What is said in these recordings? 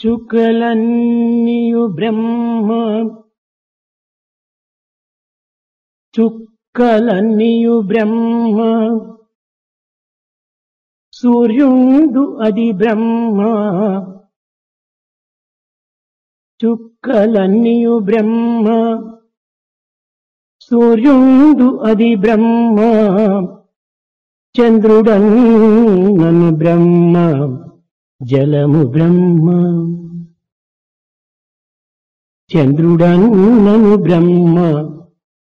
చుక్కలన్నీయు బ్రహ్మ చుక్కలన్నీయు బ్రహ్మ సూర్యుండు అది బ్రహ్మ చుక్కలన్నీయు బ్రహ్మ సూర్యుండు అది బ్రహ్మ చంద్రుడన్నను బ్రహ్మ జలము బ్రహ్మ. చంద్రుడన్నను బ్రహ్మ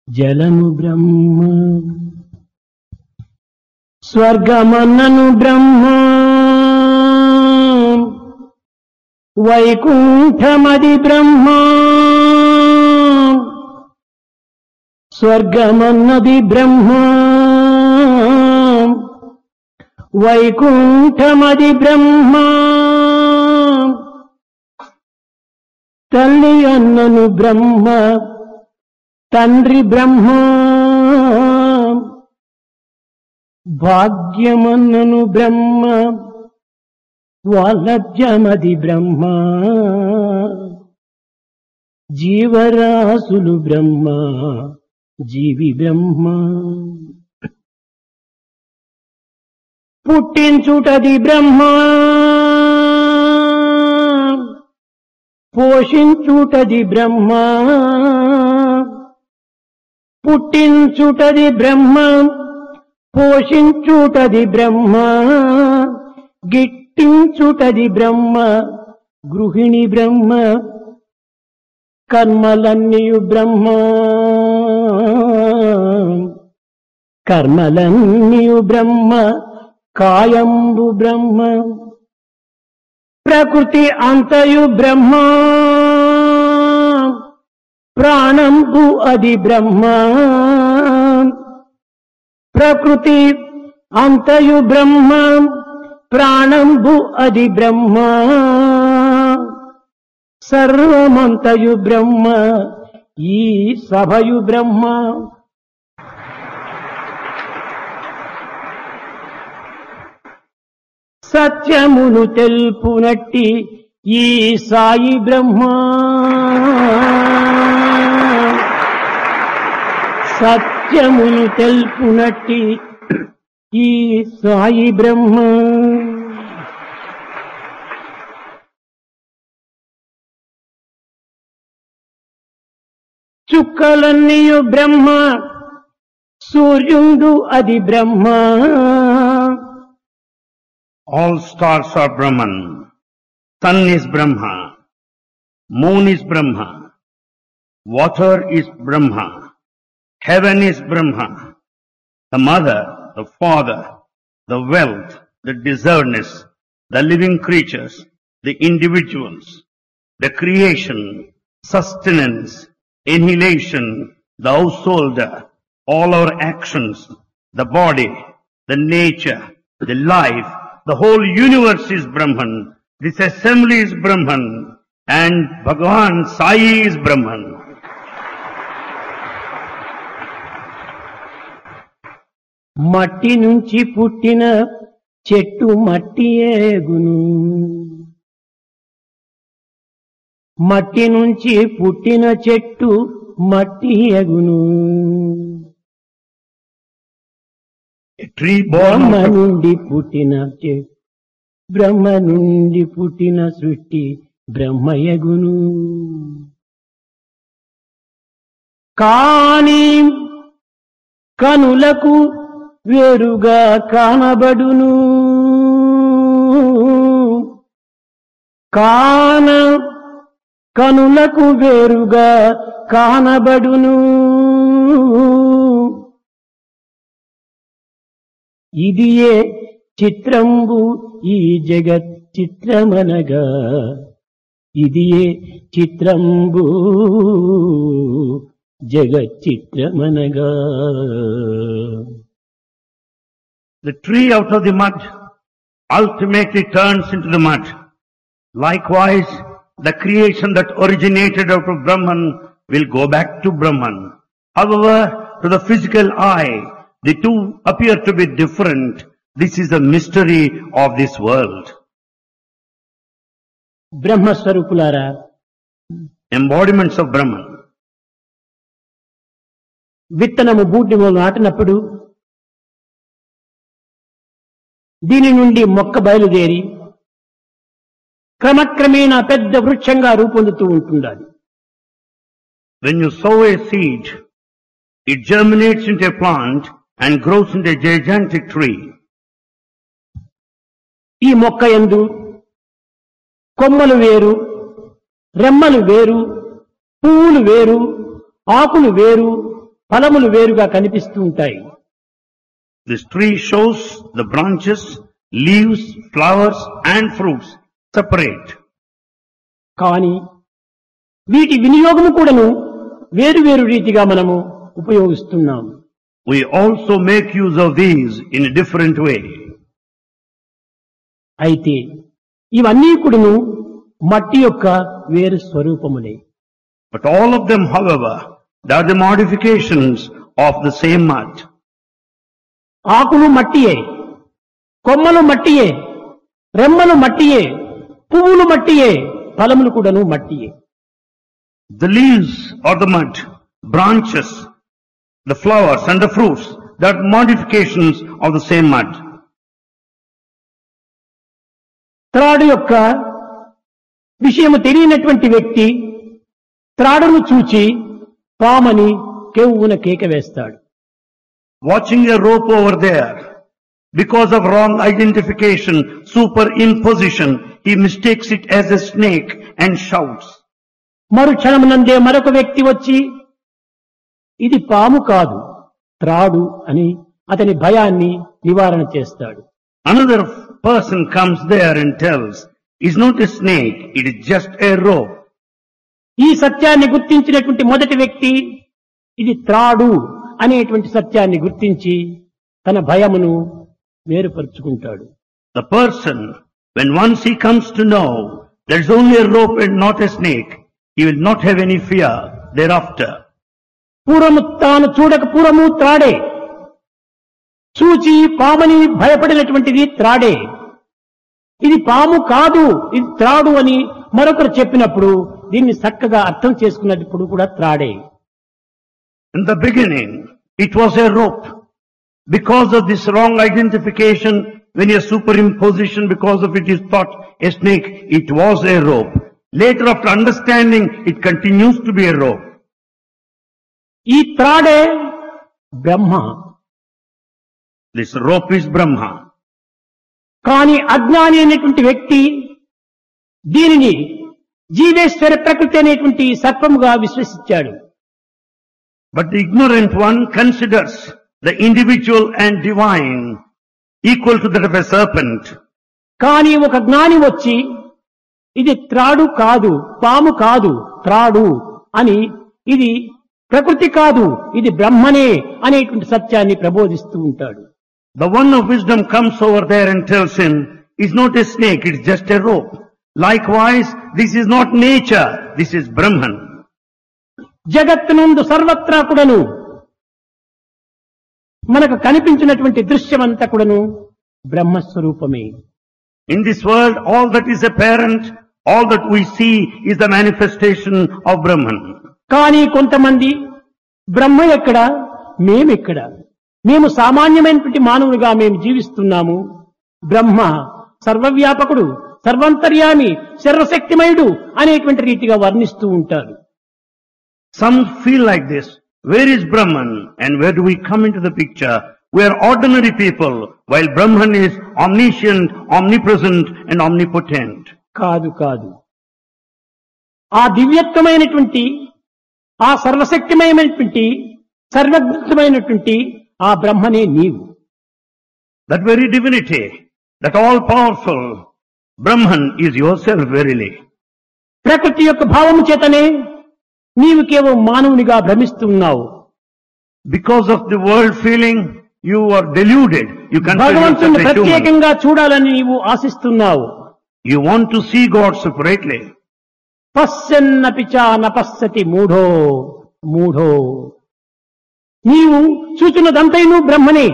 జలము బ్రహ్మ. స్వర్గమన్నను బ్రహ్మ వైకుంఠమది బ్రహ్మ. స్వర్గమన్నది బ్రహ్మ. వైకుంఠమది బ్రహ్మ. తల్లి అన్నను బ్రహ్మ తండ్రి బ్రహ్మ. భాగ్యమన్నను బ్రహ్మ వాలభ్యమది బ్రహ్మ. జీవరాశులు బ్రహ్మ జీవి బ్రహ్మ. పుట్టించుటది బ్రహ్మ. పోషించుటది బ్రహ్మ. పుట్టించుటది బ్రహ్మ పోషించుటది బ్రహ్మ గిట్టించుటది బ్రహ్మ గృహిణి బ్రహ్మ కర్మలన్నీయు బ్రహ్మ. కర్మలన్నీయు బ్రహ్మ కాయంబు బ్రహ్మ ప్రకృతి అంతయు బ్రహ్మ ప్రాణంబు అది బ్రహ్మ ప్రకృతి అంతయు బ్రహ్మ ప్రాణంబు అది బ్రహ్మ సర్వమంతయు బ్రహ్మ ఈ సభయు బ్రహ్మ. సత్యమును తెలుపునట్టి ఈ సాయి బ్రహ్మ. సత్యమును తెలుపునట్టి ఈ సాయి బ్రహ్మ. చుక్కలన్నీయు బ్రహ్మ సూర్యుండు అది బ్రహ్మ. All stars are Brahman. Sun is Brahma. Moon is Brahma. Water is Brahma. Heaven is Brahma. The mother, the father, the wealth, the deservedness, the living creatures, the individuals, the creation, sustenance, inhalation, the householder, all our actions, the body, the nature, the life, the whole universe is Brahman. This assembly is Brahman. And Bhagavan Sai is Brahman. మట్టి నుంచి పుట్టిన చెట్టు మట్టి ఏగును మట్టి నుంచి పుట్టిన చెట్టు మట్టి ఎగును A tree బ్రహ్మ నుండి పుట్టిన బ్రహ్మ నుండి పుట్టిన సృష్టి బ్రహ్మయగును. కాని కనులకు వేరుగా కానబడును. కాన కనులకు వేరుగా కానబడును. ఇదియే చిత్రంబు ఈ జగత్ చిత్రమనగా ఇదియే చిత్రంబు జగత్ చిత్రమనగా The tree out of the mud ultimately turns into the mud. Likewise, the creation that originated out of Brahman will go back to Brahman. However, to the physical eye, the two appear to be different. This is the mystery of this world. బ్రహ్మస్వరూపులారా embodiments of Brahman. విత్తనము బూటిలో నాటినప్పుడు దీని నుండి మొక్క బయలుదేరి క్రమక్రమేణా పెద్ద వృక్షంగా రూపొందుతూ ఉంటుండాలి When you sow a seed, it germinates into a plant and grows in the gigantic tree ఈ మొక్క ఎందు కొమ్మలు వేరు రెమ్మలు వేరు పువ్వులు వేరు ఆకులు వేరు ఫలములు వేరుగా కనిపిస్తూ ఉంటాయి. This tree shows the branches leaves flowers and fruits separate కానీ వీటి వినియోగము కూడాను వేరు వేరు రీతిగా మనము ఉపయోగిస్తున్నాము. We also make use of these in a different way. అయితే ఇవన్నీ కూడాను మట్టి యొక్క వేరు స్వరూపములే But all of them, however, they are the modifications of the same mud. ఆకులు మట్టియే కొమ్మలు మట్టియే రెమ్మలు మట్టియే పువ్వులు మట్టియే ఫలములు కూడాను మట్టియే The leaves are the mud, branches, the flowers and the fruits, they are modifications of the same mud. త్రాడు యొక్క విషయము తెలియనటువంటి వ్యక్తి త్రాడును చూచి పామని కెవ్వున కేక వేస్తాడు Watching a rope over there, because of wrong identification, superimposition, he mistakes it as a snake and shouts. మరు క్షణమునందే మరొక వ్యక్తి వచ్చి ఇది పాము కాదు త్రాడు అని అతని భయాన్ని నివారణ చేస్తాడు. Another person comes there and tells is not a snake it is just a rope ఈ సత్యాన్ని గుర్తించినటువంటి మొదటి వ్యక్తి ఇది త్రాడు అనేటువంటి సత్యాన్ని గుర్తించి తన భయమును మేరుపరుచుకుంటాడు the person when once he comes to know that only rope and not a snake he will not have any fear thereafter పూర్వము తాను చూడక పూర్వము త్రాడే. చూచి పామని భయపడినటువంటిది త్రాడే. ఇది పాము కాదు ఇది త్రాడు అని మరొకరు చెప్పినప్పుడు దీన్ని చక్కగా అర్థం చేసుకున్నప్పుడు కూడా త్రాడే. In the beginning it was a rope because of this wrong identification when a superimposition because of it is thought a snake it was a rope later after understanding it continues to be a rope ఈ త్రాడే Brahma. This రోపిస్ బ్రహ్మ కాని అజ్ఞాని అనేటువంటి వ్యక్తి దీనిని జీవేశ్వర ప్రకృతి అనేటువంటి సత్వముగా విశ్వసించాడు but ignorant one considers the individual and divine equal to that of serpent కానీ ఒక జ్ఞాని వచ్చి ఇది త్రాడు కాదు పాము కాదు త్రాడు అని ఇది ప్రకృతి కాదు ఇది బ్రహ్మనే అనేటువంటి సత్యాన్ని ప్రబోధిస్తూ ఉంటాడు The one of wisdom comes over there and tells him, it's not a snake, it's just a rope. Likewise, this is not nature, this is Brahman. జగత్తునందు సర్వత్రా కూడాను మనకు కనిపించినటువంటి దృశ్యమంతా కూడాను బ్రహ్మస్వరూపమే In this world, all that is apparent, all that we see is the manifestation of Brahman. కానీ కొంతమంది బ్రహ్మ ఎక్కడ? మేమెక్కడ. మేము సామాన్యమైనటువంటి మానవులుగా మేము జీవిస్తున్నాము. బ్రహ్మ సర్వవ్యాపకుడు సర్వంతర్యామి సర్వశక్తిమయుడు అనేటువంటి రీతిగా వర్ణిస్తూ ఉంటారు. Some feel like this where is Brahman and where do come into picture we are ordinary people while Brahman is omniscient omnipresent and omnipotent కాదు కాదు. ఆ దివ్యత్వమైనటువంటి ఆ సర్వశక్తిమయమైనటువంటి సర్వజ్ఞమైనటువంటి ఆ బ్రహ్మనే నీవు. That very divinity that all powerful Brahman is your self verily ప్రకృతి యొక్క భావం చేతనే నీవు కేవలం మానవునిగా భ్రమిస్తున్నావు because of the world feeling you are deluded you can భగవంతుని ప్రత్యేకంగా చూడాలని నీవు ఆశిస్తున్నావు. You want to see God separately పశ్చన్న పిచా పశ్చతి మూఢో మూఢో. నీవు చూచినదంతై నువ్వు బ్రహ్మనే.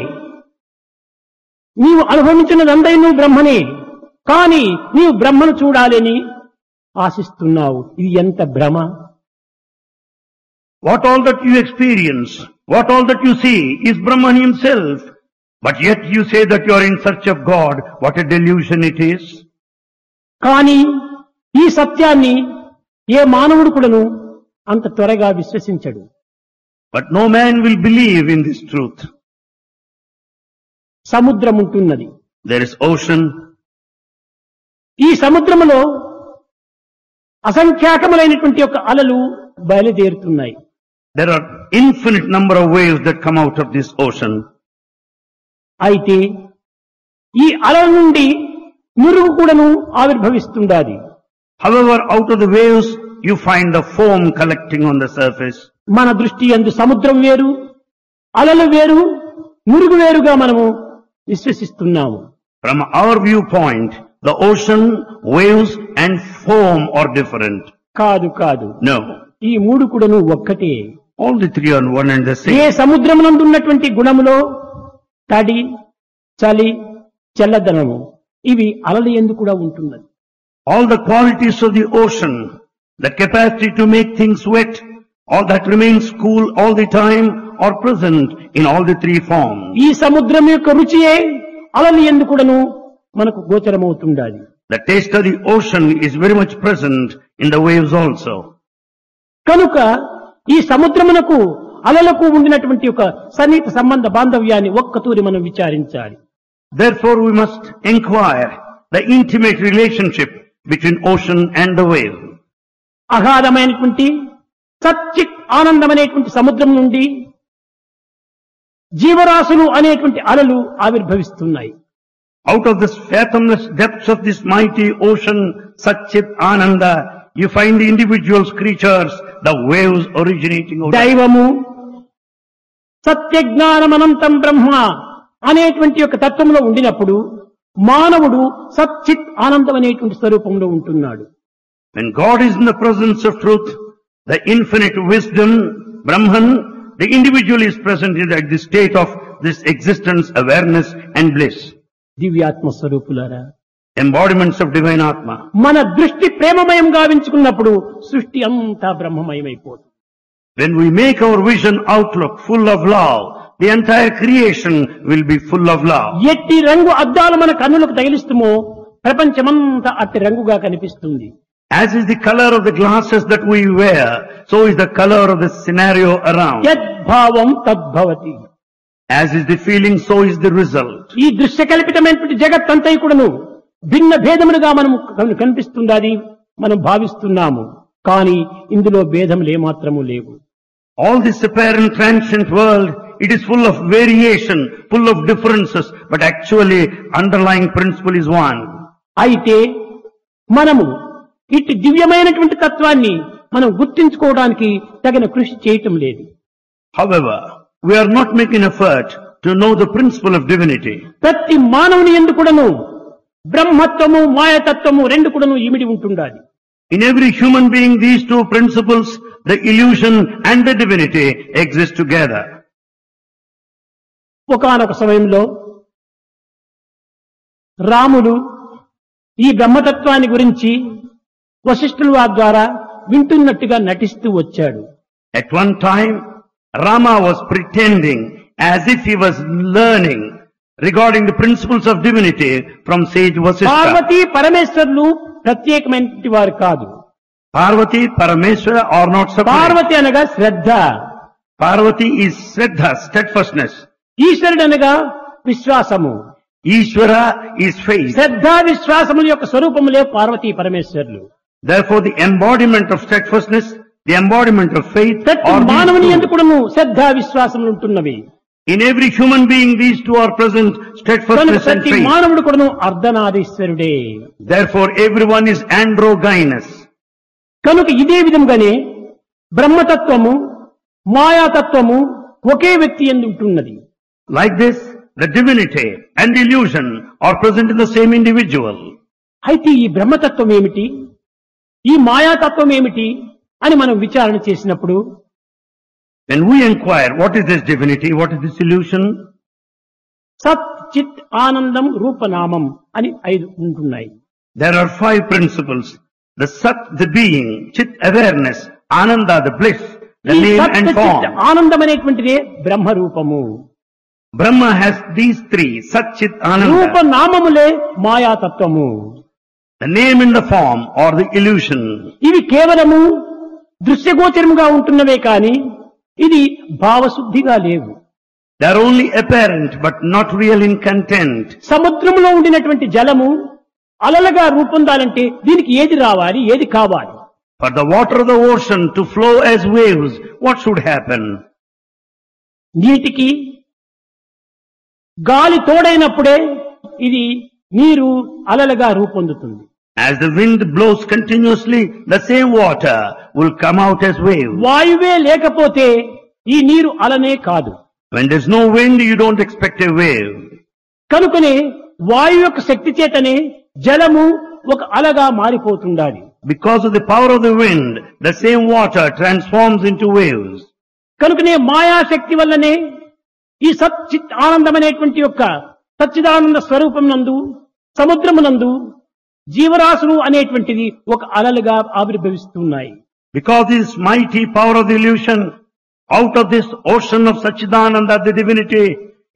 నీవు అనుభవించినదంతై నువ్వు బ్రహ్మనే. కాని నీవు బ్రహ్మను చూడాలని ఆశిస్తున్నావు. ఇది ఎంత భ్రమ? What all that you experience what all that you see is Brahman himself but yet you say that you are in search of God what a delusion it is కానీ ఈ సత్యాన్ని ఏ మానవుడు కూడాను అంత త్వరగా విశ్వసించడు. But no man will believe in this truth సముద్రం ఉంటున్నది. దర్ ఇస్ ఓషన్ ఈ సముద్రములో అసంఖ్యాకములైనటువంటి ఒక అలలు బయలుదేరుతున్నాయి. There are infinite number of waves that come out of this ocean అయితే ఈ అల నుండి మురుగు కూడాను ఆవిర్భవిస్తుండాలి However, out of the waves, you find the foam collecting on the surface. మన దృష్టి అందు సముద్రం వేరు అలలు వేరు నురుగు వేరుగా మనము విశ్వసిస్తున్నాము From our viewpoint, the ocean, waves and foam are different. కాదు కాదు No. ఈ మూడు కూడాను ఒక్కటే All the three are one and the ఏ. సముద్రమునందు ఉన్నటువంటి గుణములో తడి చలి చల్లదనము ఇవి అలలు ఎందు కూడా ఉంటున్నది All the qualities of the ocean, the capacity to make things wet, all that remains cool all the time are present in all the three forms. ఈ సముద్రం యొక్క రుచియే అలలు ఎందు కూడాను మనకు గోచరమవుతుండాలి The taste of the ocean is very much present in the waves also. కనుక ఈ సముద్రమునకు అలలకు ఉండినటువంటి ఒక సన్నిహిత సంబంధ బాంధవ్యాన్ని ఒక్కతూరి మనం విచారించాలి Therefore we must inquire the intimate relationship between ocean and wave అగాధమైనటువంటి ఆనందం అనేటువంటి సముద్రం నుండి జీవరాశులు అనేటువంటి అలలు ఆవిర్భవిస్తున్నాయి. Out of this fathomless depths of this mighty ocean సచ్చిత్ ఆనంద you find individuals creatures the waves originating దైవము సత్య జ్ఞానం బ్రహ్మ అనేటువంటి యొక్క తత్వంలో ఉండినప్పుడు మానవుడు సచ్చిత్ ఆనందం అనేటువంటి స్వరూపంలో ఉంటున్నాడు When God is in the presence of truth, the infinite wisdom, Brahman, the individual is present in the, the state of this existence, awareness and bliss. దివ్యాత్మ స్వరూపులారా Embodiments of divine Atma. మన దృష్టి ప్రేమమయం గావించుకున్నప్పుడు సృష్టి అంతా బ్రహ్మమయమైపోతుంది When we make our vision outlook full of love, the entire creation will be full of love. ఎట్టి రంగు అద్దాలు మన కన్నులకు తగిలిస్తుమో ప్రపంచమంతా అట్టి రంగుగా కనిపిస్తుంది As is the color of the glasses that we wear, so is the color of the scenario around. యద్భావం తద్భవతి As is the feeling, so is the result. ఈ దృశ్య కల్పితమైనటువంటి జగత్ అంతైకుడును భిన్న భేదములుగా మనం కన్- కనిపిస్తుందని మనం భావిస్తున్నాము కానీ ఇందులో భేదములు ఏమాత్రము లేవు All this apparent transient world, it is full of variation, full of differences, but actually underlying principle is one. అయితే మనము ఇట్టి దివ్యమైనటువంటి తత్వాన్ని మనం గుర్తించుకోవడానికి తగిన కృషి చేయటం లేదు However, we are not making effort to know the principle of divinity. ప్రతి మానవుని ఎందు కూడాను బ్రహ్మత్వము మాయతత్వము రెండు కూడాను ఇమిడి ఉంటుండాలి In every human being, these two principles, the illusion and the divinity, exist together. ఒకనొక సమయంలో రాముడు ఈ బ్రహ్మతత్వాన్ని గురించి వశిష్ఠుల వారి ద్వారా వింటున్నట్టుగా నటిస్తూ వచ్చాడు. At one time Rama was pretending as if he was learning regarding the principles of divinity from sage Parvati పరమేశ్వరులు ప్రత్యేకమైన వారు కాదు. పార్వతి పరమేశ్వర ఆర్ నాట్ పార్వతి అనగా శ్రద్ధ. పార్వతి ఈజ్ శ్రద్ధ స్టెడ్ఫస్ట్నెస్ ఈశ్వరుడు అనగా విశ్వాసము Ishvara is faith. శ్రద్ధ విశ్వాసముల యొక్క స్వరూపములే పార్వతీ పరమేశ్వరులు Therefore, the embodiment of steadfastness, the embodiment of faith మానవుని. ఎందుకును శ్రద్ధ విశ్వాసములు ఉంటున్నవి In every human being, these two are present, steadfastness and faith. మానవుడు కూడాను అర్ధనారీశ్వరుడే Therefore, everyone is androgynous. కనుక ఇదే విధంగానే బ్రహ్మతత్వము మాయాతత్వము ఒకే వ్యక్తి ఎందు ఉంటున్నది Like this, the divinity and illusion are present in the same individual. అయితే ఈ బ్రహ్మతత్వం ఏమిటి ఈ మాయాతత్వం ఏమిటి అని మనం విచారణ చేసినప్పుడు When we inquire, what is this divinity, what is this illusion? సత్ చిత్ ఆనందం రూపనామం అని ఐదు ఉంటున్నాయి There are five principles. The Sat, the being, Chit awareness, Ananda, the bliss, the ఈ name సత్య and చిత్ form. ఆనందం అనేటువంటిదే బ్రహ్మ రూపము బ్రహ్మ హ్యాస్ దీస్ త్రీ సచ్చిత్ రూప నామములే మాయాతత్వము. Name in the form are the illusion ఇవి కేవలము దృశ్యగోచరముగా ఉంటున్నవే కాని ఇది భావశుద్ధిగా లేవు. There only apparent but not real in content సముద్రంలో ఉండినటువంటి జలము అలలగా రూపొందాలంటే దీనికి ఏది రావాలి ఏది కావాలి? For the water the ocean to flow as waves what should happen నీటికి గాలి తోడైనప్పుడే ఇది నీరు అలలుగా రూపొందుతుంది As the wind blows continuously, the same water will come out as waves. వాయువే లేకపోతే ఈ నీరు అలనే కాదు When there's no wind, you don't expect a wave. కనుకనే వాయు యొక్క శక్తి చేతనే జలము ఒక అలగా మారిపోతుండాలి Because of the power of the wind, the same water transforms into waves. కనుకనే మాయాశక్తి వల్లనే ఈ సత్ సచ్చి ఆనందమనేటువంటి యొక్క సచ్చిదానంద స్వరూపం నందు సముద్రమునందు జీవరాశులు అనేటువంటిది ఒక అలలుగా ఆవిర్భవిస్తున్నాయి. Because this mighty power of delusion out of this ocean of Sachchidananda the divinity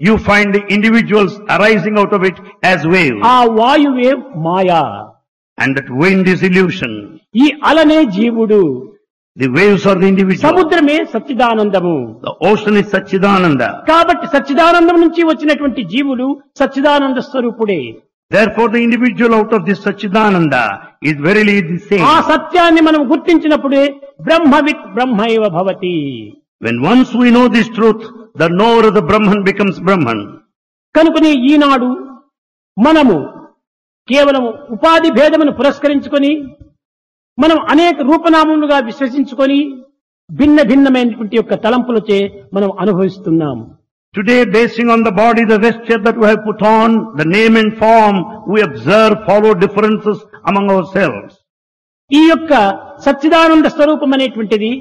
you find individuals arising out of it as wave ఆ వాయు wave Maya. And that wind is illusion ఈ అలనే జీవుడు. The waves are the individual. సముద్రమే సచ్చిదానందము The ocean is Sachidananda. కాబట్టి సచ్చిదానందం నుంచి వచ్చినటువంటి జీవుడు సచ్చిదానంద స్వరూపుడే Therefore the individual out of this Sachidananda is verily the ఆ same. సత్యాన్ని మనం గుర్తించినప్పుడే బ్రహ్మవిత్ బ్రహ్మైవ భవతి When once we know this truth, the knower of the Brahman becomes Brahman. కనుకనే ఈనాడు మనము కేవలం ఉపాధి భేదమును పురస్కరించుకొని మనం అనేక రూపనామములుగా విశ్వసించుకొని భిన్న భిన్నమైనటువంటి యొక్క తలంపులచే మనం అనుభవిస్తున్నాం. Today basing on the body the vest that we put on the name and form we observe follow differences among our cells ఈ యొక్క సచ్చిదానంద స్వరూపం అనేటువంటిది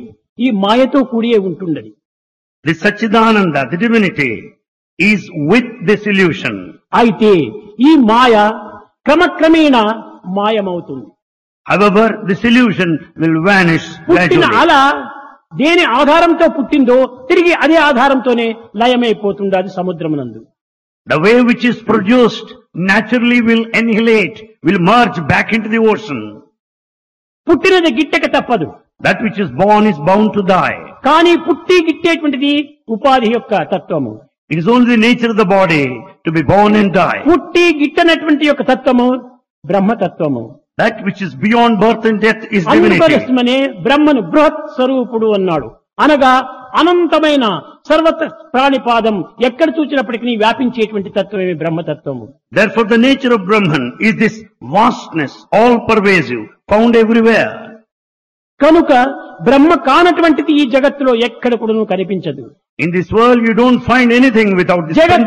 ఈ మాయతో కూడియే ఉంటుండది. The Sachchidananda divinity is with the solution అయితే ఈ మాయ క్రమక్రమేణ మాయమవుతుంది. However, this illusion will vanish పుట్టిన gradually. అల దేని ఆధారంతో పుట్టిందో తిరిగి అదే ఆధారంతోనే లయమైపోతుంది అది సముద్రమునందు The wave which is produced naturally will annihilate, will merge back into the ocean. పుట్టినది గిట్టక తప్పదు That which is born is bound to die. కానీ పుట్టి గిట్టేటువంటిది ఉపాధి యొక్క తత్వము It is only the nature of the body to be born and die. పుట్టి గిట్టనటువంటి యొక్క తత్వము బ్రహ్మతత్వము that which is beyond birth and death is అనుపరిష్టమనే బ్రహ్మను బృహత్ స్వరూపుడు అన్నాడు. అనగా అనంతమైన సర్వత్ర ప్రాణిపాదం ఎక్కడ చూసినప్పటికీ వ్యాపించేటువంటి తత్వమే బ్రహ్మతత్వము? Therefore the nature of Brahman is this vastness all pervasive found everywhere కనుక బ్రహ్మ కానటువంటిది ఈ జగత్తులో ఎక్కడ కూడా కనిపించదు. In this world you don't find anything without this జగత్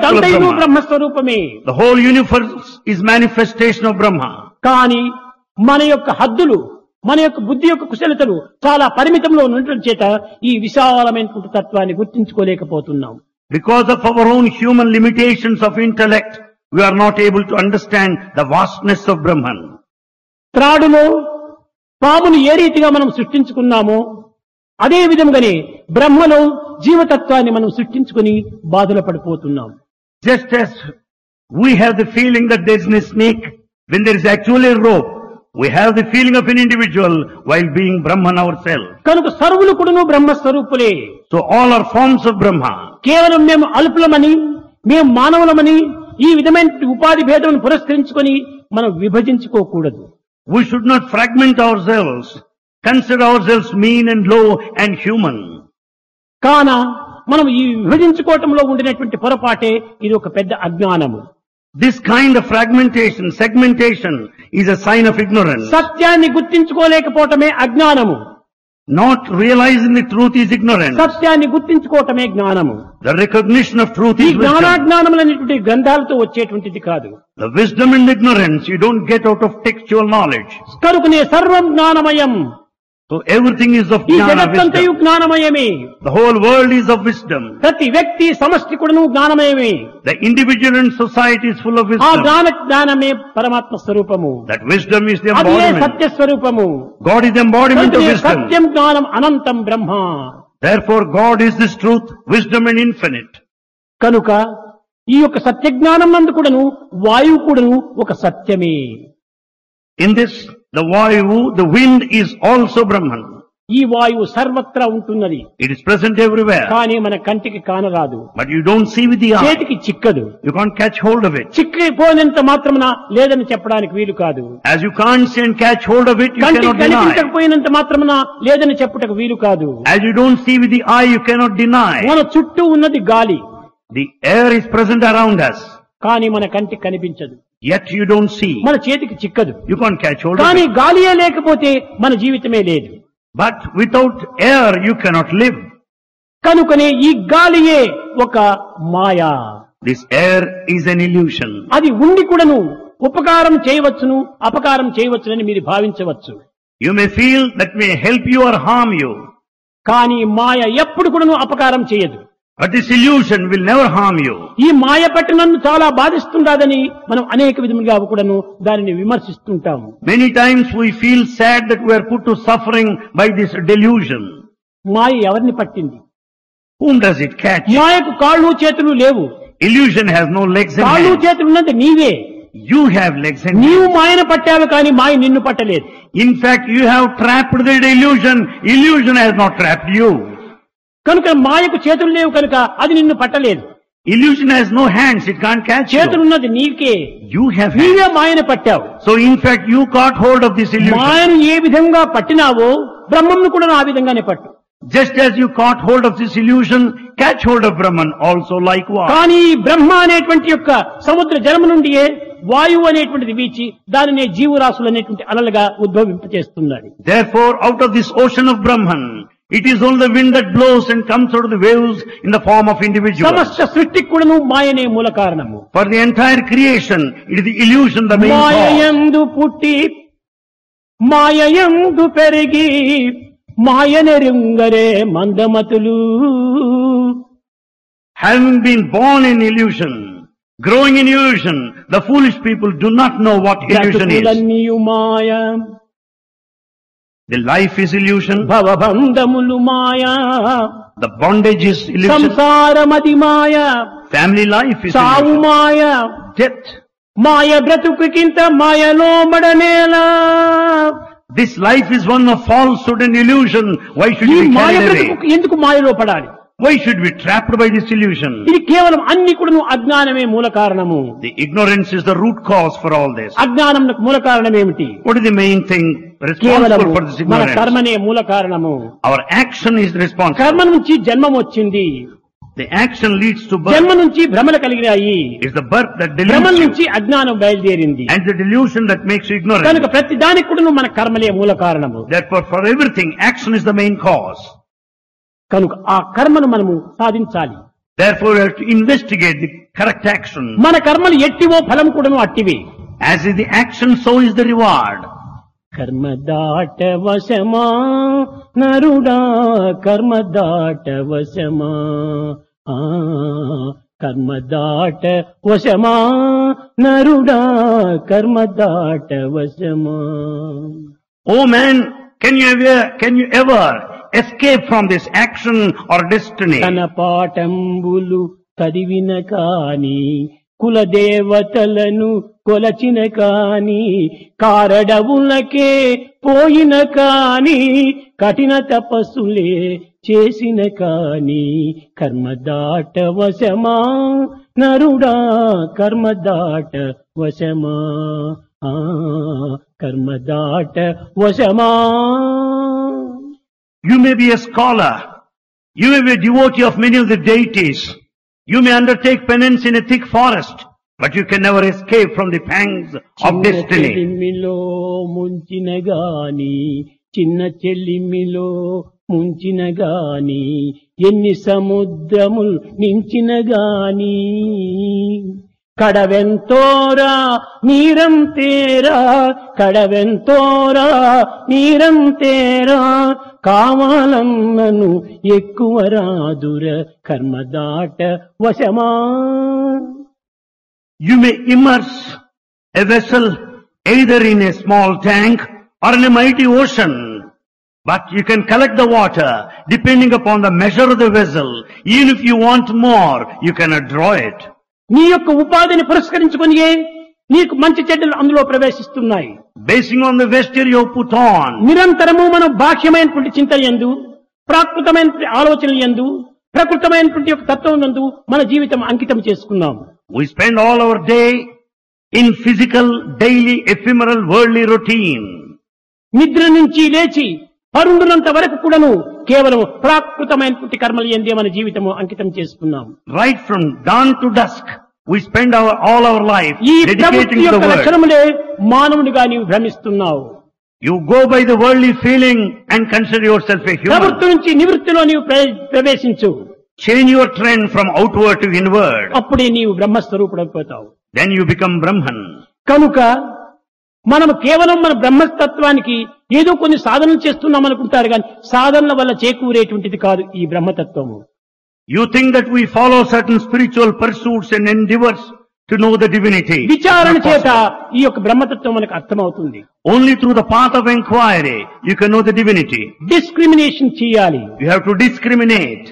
బ్రహ్మ స్వరూపమే the whole universe is manifestation of Brahma కానీ మన యొక్క హద్దులు మన యొక్క బుద్ధి యొక్క కుశలతలు చాలా పరిమితంలో ఉండటం చేత ఈ విశాలమైన తత్వాన్ని గుర్తించుకోలేకపోతున్నాం. Because of our own human limitations of intellect we are not able to understand the vastness of Brahman త్రాడును పాముని ఏ రీతిగా మనం సృష్టించుకున్నామో అదే విధంగానే బ్రహ్మను జీవతత్వాన్ని మనం సృష్టించుకుని బాధలు పడిపోతున్నాం. Just just we have the feeling that this is snake when there is actually rope we have the feeling of an individual while being Brahman our self కనుక సర్వులు కూడా Brahma స్వరూపులే so all are forms of Brahma కేవలం మేము అల్పులమని మేము మానవులమని ఈ విధమైన ఉపాధి భేదం పురస్కరించుకుని మనం విభజించుకోకూడదు. We should not fragment our selves consider our selves mean అండ్లో and human కాన మనం ఈ విభజించుకోవటంలో ఉండినటువంటి పొరపాటే ఇది ఒక పెద్ద అజ్ఞానము. This kind of fragmentation segmentation is a sign of ignorance. సత్యాన్ని గుర్తించుకోలేకపోవటమే అజ్ఞానము Not realizing the truth is ignorance. సత్యాన్ని గుర్తించుకోవటమే జ్ఞానము The recognition of truth ఈ. జ్ఞానాజ్ఞానములనేటువంటి గ్రంథాలతో వచ్చేటువంటిది కాదు The wisdom and ignorance you don't get out of textual knowledge. కనుకనే సర్వం జ్ఞానమయం So everything is of ఈ jnana జగత్తంతయు wisdom. జ్ఞానమయమే The whole world is of wisdom. ప్రతి వ్యక్తి సమష్టి కూడాను జ్ఞానమయమే The individual and society is full of ఆ. జ్ఞాన జ్ఞానమే పరమాత్మ స్వరూపము That wisdom is the అది ఏ embodiment. సత్య స్వరూపము God is the embodiment of కనుకనే wisdom. సత్యం జ్ఞానం అనంతం బ్రహ్మ Therefore God is this truth, wisdom and infinite. కనుక ఈ యొక్క సత్య జ్ఞానం నందు కూడాను వాయువు కూడాను ఒక సత్యమే In this, the Vayu, the wind is also Brahman. ఈ వాయువు సర్వత్రా ఉంటున్నది It is present everywhere. కానీ మన కంటికి కానరాదు But you don't see with the eye. చేతికి చిక్కదు You can't catch hold of it. చిక్కిపోయినంత మాత్రమున లేదని చెప్పడానికి వీలు కాదు As you can't see and catch hold of it, you కంటికి cannot deny. కనిపించకపోయినంత మాత్రమున లేదని చెప్పుటకు వీలు కాదు As you don't see with the eye, you cannot deny. మన చుట్టూ ఉన్నది గాలి The air is present around us, కానీ మన కంటికి కనిపించదు yet you don't see. మన చేతికి చిక్కదు You can't catch hold of కానీ. గాలియే లేకపోతే మన జీవితమే లేదు But without air, you cannot live. కనుకనే ఈ గాలియే ఒక మాయా This air is an illusion. అది ఉండి కూడాను ఉపకారం చేయవచ్చును అపకారం చేయవచ్చునని మీరు భావించవచ్చు You may feel that may help you or harm you. కానీ మాయ ఎప్పుడు కూడాను అపకారం చేయదు But this illusion will never harm you. ఈ మాయ పట్టి నన్ను చాలా బాధిస్తుండదని మనం అనేక విధములుగా కూడాను దానిని విమర్శిస్తుంటాము Many times we feel sad that we are put to suffering by this delusion. మాయ ఎవరిని పట్టింది Whom does it catch? మాయకు కాళ్ళు చేతులు లేవు Illusion has no legs and కాళ్ళు hands. చేతులు ఉన్నది నీవే You have legs and నీవు. మాయను పట్టావు కానీ మాయ నిన్ను పట్టలేదు In fact, you have trapped the illusion. Illusion has not trapped you. కనుక మాయకు చేతులు లేవు కనుక అది నిన్ను పట్టలేదు Illusion has no hands. It can't catch చేతులు you. ఉన్నది నీకే You have నీవే. మాయను పట్టావు So in fact, you caught hold of this illusion. మాయను ఏ విధంగా పట్టినావో బ్రహ్మంను కూడా ఆ విధంగానే పట్టు Just as you caught hold of this illusion, catch hold of Brahman also likewise. కానీ బ్రహ్మ అనేటువంటి యొక్క సముద్ర జలము నుండియే వాయువు అనేటువంటిది వీచి దానినే జీవరాశులు అనేటువంటి అలలుగా ఉద్భవింపచేస్తున్నాడు Therefore, out of this ocean of Brahman, It is only the wind that blows and comes out of the waves in the form of individuals. For the entire creation, it is the illusion that main cause. ಮಾಯೆಂದು ಪುಟ್ಟಿ, ಮಾಯೆಂದು ಪೆರಿಗಿ, ಮಾಯನೆರಿಂಗರೆ ಮಂದಮತುಲು. Having been born in illusion, growing in illusion, the foolish people do not know what illusion is. The life is illusion, భవబంధములు Maya the bondage is illusion, సంసారమది Maya family life is సావు illusion, మాయ death. మాయ బ్రతుకుకింత మాయలో మడనేలా This life is one of falsehood and illusion. Why should ఈ we be మాయ? ఎందుకు మాయలో పడాలి Why should we be trapped by this illusion? ఇది కేవలం అన్ని కూడా అజ్ఞానమే మూల కారణము The ignorance is the root cause for all this. అజ్ఞానంకు మూల కారణం ఏమిటి What is the main thing కేవలం responsible for this మన ignorance? కర్మనే మూల కారణము Our action is responsible. కర్మ నుంచి జన్మం వచ్చింది The action leads to birth. జన్మ నుంచి భ్రమలు కలిగినాయి It's the birth that భ్రమ. నుంచి అజ్ఞానం బయలుదేరింది And the delusion that makes you ignorant. కనుక ప్రతి దానికి కూడా మన కర్మలే మూల కారణము Therefore, for everything, action is the main cause. కనుక ఆ కర్మను మనము సాధించాలి Therefore, we have to investigate the correct action. మన కర్మలు ఎట్టివో ఫలం కూడాను అట్టివే As is the action, so is the reward. కర్మ దాట వశమా నరుడా కర్మ దాట వశమా ఆ, కర్మ దాట వశమా నరుడా కర్మ దాట వశమా Oh man, can you ever, can you ever escape from this action or destiny? తన పాఠంబులు చదివిన కాని కులదేవతలను కొలచిన కాని కారడవులకే పోయిన కాని కఠిన తపస్సులే చేసిన కాని కర్మ దాట వశమా నరుడా కర్మ దాట వశమా ఆ కర్మ దాట వశమా You may be a scholar. You may be a devotee of many of the deities. You may undertake penance in a thick forest, but you can never escape from the pangs of destiny. చిన్న చెల్లిమిలో ముంచిన గాని ఎన్ని సముద్రములు నించిన గాని కడవెంతోరా నీరం తేరా కడవెంతోరా నీరం తేరా కావాలన్నను ఎక్కువ రాదుర కర్మ దాట వశమా You may immerse a vessel either in a small tank or in a mighty ocean. But you can collect the water depending upon the measure of the vessel. Even if you want more, you cannot draw it. నీ యొక్క ఉపాధిని పురస్కరించుకొని నీకు మంచి చెడ్డలు అందులో ప్రవేశిస్తున్నాయి. On the vesture you put on, నిరంతరము మనం బాహ్యమైనటువంటి చింతన ఎందు ప్రాకృతమైనటువంటి ఆలోచనలు ఎందు ప్రకృతమైనటువంటి యొక్క తత్వం నందు మన జీవితం అంకితం చేసుకున్నాం. We spend all our day in physical, daily, ephemeral, worldly routine. నిద్ర నుంచి లేచి పరుండునంత వరకు కూడాను కేవలం ప్రాకృతమైనటువంటి కర్మలు ఎందే మన జీవితము అంకితం చేసుకున్నాం. Right from dawn to dusk, we spend our, all our life ఈ ప్రవృత్తి యొక్క. లక్షణములే మానవునిగా నీవు భ్రమిస్తున్నావు You go by the worldly feeling and consider yourself a human. ప్రవృత్తి నుంచి నివృత్తిలో నీవు ప్ర- ప్రవేశించు Change your trend from outward to inward. అప్పుడే నీవు బ్రహ్మస్వరూపుడైపోతావు Then you become Brahman. కనుక మనం కేవలం మన బ్రహ్మతత్వానికి ఏదో కొన్ని సాధనలు చేస్తున్నాం అనుకుంటారు కానీ సాధనల వల్ల చేకూరేటువంటిది కాదు ఈ బ్రహ్మతత్వము you think that we follow certain spiritual pursuits and diverse to know the divinity విచారణ చేత ఈ యొక్క బ్రహ్మతత్వం మనకు అర్థమవుతుంది. Only through the path of enquiry you can know the divinity discrimination చేయాలి. యూ హ్యావ్ టు డిస్క్రిమినేట్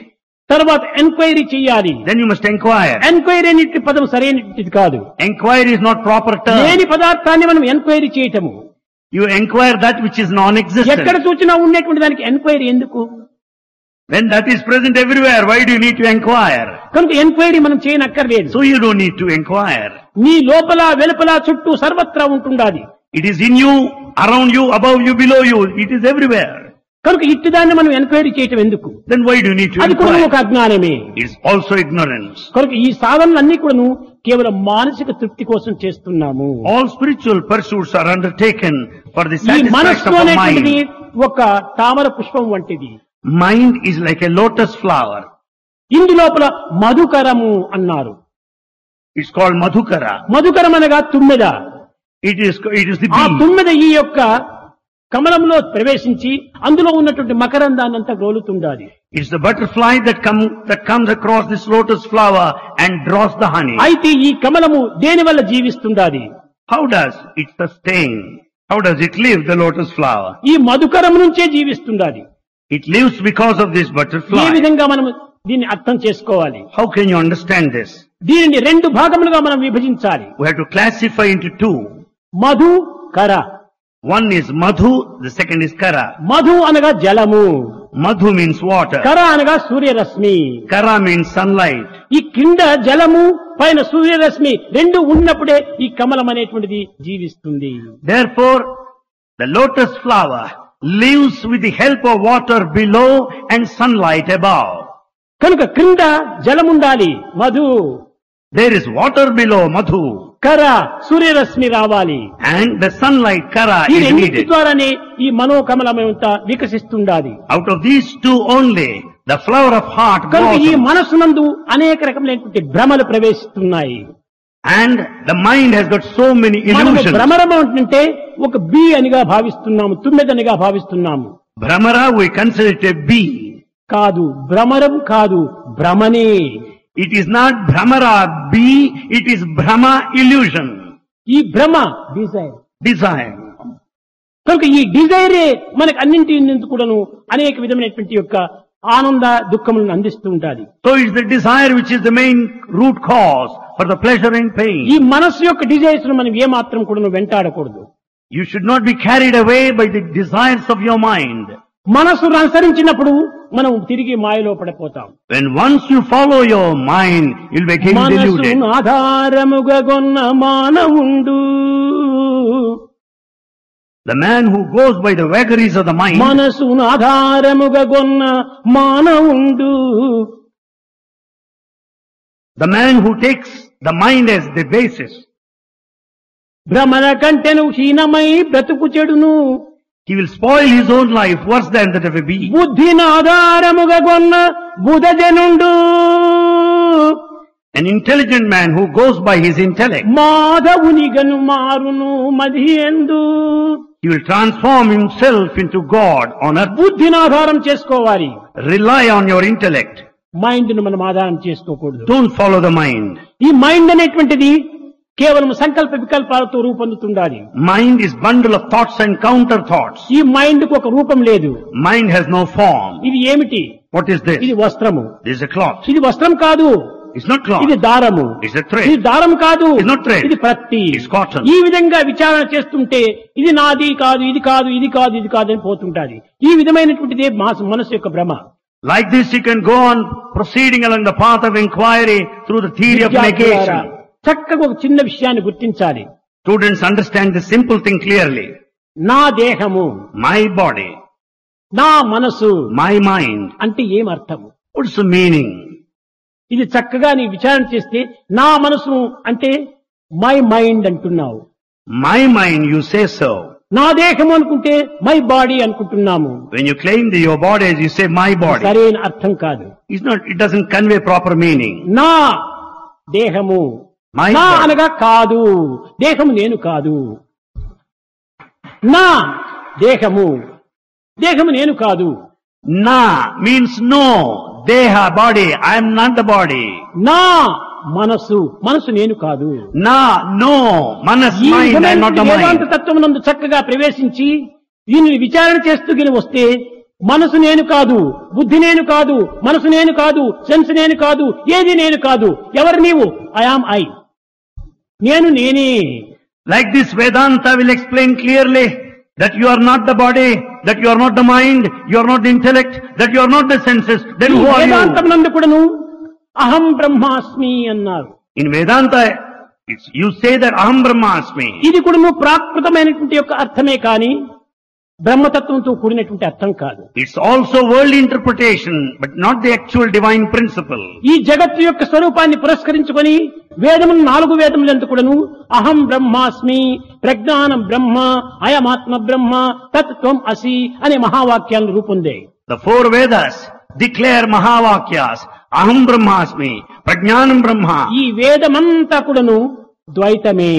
తర్వాత ఎంక్వైరీ చేయాలి. Then you must enquire enquiry అనేటి పదం సరైన కాదు. Enquiry is not proper term లేని పదార్థాన్ని మనం ఎంక్వైరీ చేయటము. You enquire that which is non exist ఎక్కడ సూచన ఉండేటువంటి దానికి ఎంక్వైరీ ఎందుకు? When that is present everywhere, why do you need to inquire? కనుక ఎంక్వైరీ మనం చేయనక్కర్లేదు So you don't need to inquire. నీ లోపల వెలుపల చుట్టూ సర్వత్రా ఉంటుండాలి It is in you, around you, above you, below you. It is everywhere. కనుక ఇట్టిదాన్ని మనం ఎంక్వైరీ చేయటం ఎందుకు Then why do you need to అది కూడా ఒక inquire? అజ్ఞానమే It is also ignorance. కనుక ఈ సాధనలన్నీ కూడాను కేవలం మానసిక తృప్తి కోసం చేస్తున్నాము All spiritual pursuits are undertaken for the ఈ satisfaction మనస్సు of a అనేటువంటిది mind. ఒక తామర పుష్పం వంటిది mind is like a lotus flower ఇందు లోపల మధుకరము అన్నారు. ఇట్స్ కాల్డ్ మధుకర మధుకరం అనగా తుమ్మెద it is it is the తుమ్మెద ఈ యొక్క కమలంలో ప్రవేశించి అందులో ఉన్నటువంటి మకరందాన్ని అంతా గోలుతుండాలి. It's the butterfly that come that comes across this lotus flower and draws the honey అయితే ఈ కమలము దేని వల్ల జీవిస్తుండాలి? How does it the staying how does it live the lotus flower ఈ మధుకరం నుంచే జీవిస్తుండాలి. It leaves because of this butterfly ఈ విధంగా మనం దీన్ని అర్థం చేసుకోవాలి. How can you understand this దీనిని రెండు భాగములుగా మనం విభజించాలి. టు క్లాసిఫై ఇంటూ టూ మధు కర. One is Madhu the second is కర మధు అనగా జలము. మధు మీన్స్ వాటర్ కర అనగా సూర్యరశ్మి. కర మీన్స్ సన్ లైట్ ఈ కింద జలము పైన సూర్యరశ్మి రెండు ఉన్నప్పుడే ఈ కమలం అనేటువంటిది జీవిస్తుంది. Therefore the lotus flower leaves with the help of water below and sunlight above కనుక క్రింద జలముండాలి Madhu. There is water below Madhu. కర సూర్యరశ్మి రావాలి. అండ్ ద సన్ లైట్ ద్వారానే ఈ మనోకమలమంతా వికసిస్తుండాలి. Out of these two only the flower of heart ఈ మనసు నందు అనేక రకమైనటువంటి భ్రమలు ప్రవేశిస్తున్నాయి. And the mind has got so many భ్రమరం అంటుంటే ఒక బి అనిగా భావిస్తున్నాము తుమ్మెదనిగా భావిస్తున్నాము. భ్రమరా వి కన్సిడర్ బి కాదు భ్రమరం కాదు భ్రమనే. ఇట్ ఈస్ నాట్ భ్రమరా బి ఇట్ ఈస్ భ్రమ ఇల్యూషన్ ఈ భ్రమ డిజైర్ డిజైర్ కనుక ఈ డిజైరే మనకు అన్నింటి కూడాను అనేక విధమైనటువంటి యొక్క ఆనంద దుఃఖములను అందిస్తూ ఉంటుంది. So it's the desire which is the main root cause for the pleasure and pain ఈ మనసు యొక్క డిజైర్స్ మనం ఏ మాత్రం కూడా వెంటాడకూడదు. You should not be carried away by the desires of your mind. మనస్సును అనుసరించినప్పుడు మనం తిరిగి మాయలో పడిపోతాం When once you follow your mind, you'll be again deluded. మనసును ఆధారముగా గొన్న మానవుండు The man who goes by the vagaries of the mind, మనసును ఆధారముగా గొన్న మానవుండు the man who takes the mind as the basis, భ్రమణ కంటెను హీనమై బ్రతుకు చెడును he will spoil his own life worse than that of a bee. బుధజనుండు An intelligent man who goes by his intellect, మాధవుని గను మారును ఎందు he will transform himself into God on earth. బుద్ధిని ఆధారం చేసుకోవాలి Rely on your intellect. మైండ్ను మనం ఆధారం చేసుకోకూడదు Don't follow the mind. ఈ mind అనేటువంటిది కేవలం సంకల్ప వికల్పాలతో రూపొందుతుండాలి. Mind is bundle of thoughts and counter thoughts ఈ మైండ్కు ఒక రూపం లేదు. మైండ్ హెస్ నో ఫార్మ్ ఇది ఏమిటి? వాట్ ఈస్ దిస్ ఇది వస్త్రము. దిస్ ఎ క్లాత్ ఇది వస్త్రం కాదు. ఇస్ నాట్ క్లాత్ ఇది దారము. ఇస్ ఎ ఇది దారం కాదు. ఇస్ నాట్ ట్రే ఇది ప్రతి ఇస్ కాటన్ ఈ విధంగా విచారణ చేస్తుంటే ఇది నాది కాదు ఇది కాదు ఇది కాదు ఇది కాదు అని పోతుంటది. ఈ విధమైనటువంటిది మనసు యొక్క భ్రమ. Like this you can go on proceeding along the path of enquiry through the theory of negation చక్కగా ఒక చిన్న విషయాన్ని గుర్తించాలి. Students understand the simple thing clearly నా దేహము మై బాడీ నా మనసు మై మైండ్ అంటే ఏం అర్థం ఇట్స్ మీనింగ్ ఇది చక్కగా నీ విచారణ చేస్తే నా మనసు అంటే మై మైండ్ అంటున్నావు. My mind you say so నా దేహము అనుకుంటే మై బాడీ అనుకుంటున్నాము. When you claim the your body you say my body సరైన అర్థం కాదు. It's not it doesn't convey proper meaning నా దేహము నా. అనగా కాదు దేహము నేను కాదు నా దేహము దేహము నేను కాదు means no. Deha, body. I am not the body. నా మనసు మనసు నేను కాదు విధమైనటువంటి వేదాంత mind. తత్వం చక్కగా ప్రవేశించి దీనిని విచారణ చేస్తూ గిని వస్తే మనసు నేను కాదు బుద్ధి నేను కాదు మనసు నేను కాదు సెన్స్ నేను కాదు ఏది నేను కాదు ఎవరు నీవు ఐఆమ్ ఐ నేను నేనే Like this, Vedanta will explain clearly that you are not the body, that you are not the mind, you are not the intellect, that you are not the senses. Then who are Vedantam you? అహం బ్రహ్మాస్మి అన్నారు Vedanta, it's, you say that Aham Brahmasmi. ఇది కూడాను ప్రాకృతమైనటువంటి యొక్క అర్థమే కాని బ్రహ్మతత్వంతో కూడినటువంటి అర్థం కాదు It's also worldly interpretation, but not the actual divine principle. ఈ జగత్తు యొక్క స్వరూపాన్ని పురస్కరించుకొని వేదములు నాలుగు వేదములందు కూడాను అహం బ్రహ్మాస్మి ప్రజ్ఞానం బ్రహ్మ అయమాత్మ బ్రహ్మ తత్ త్వం అసి అనే మహావాక్యాలను రూపొందాయి The four Vedas declare Mahavakyas, Aham Brahmasmi, Prajnanam Brahma. ఈ వేదమంతా కూడాను ద్వైతమే.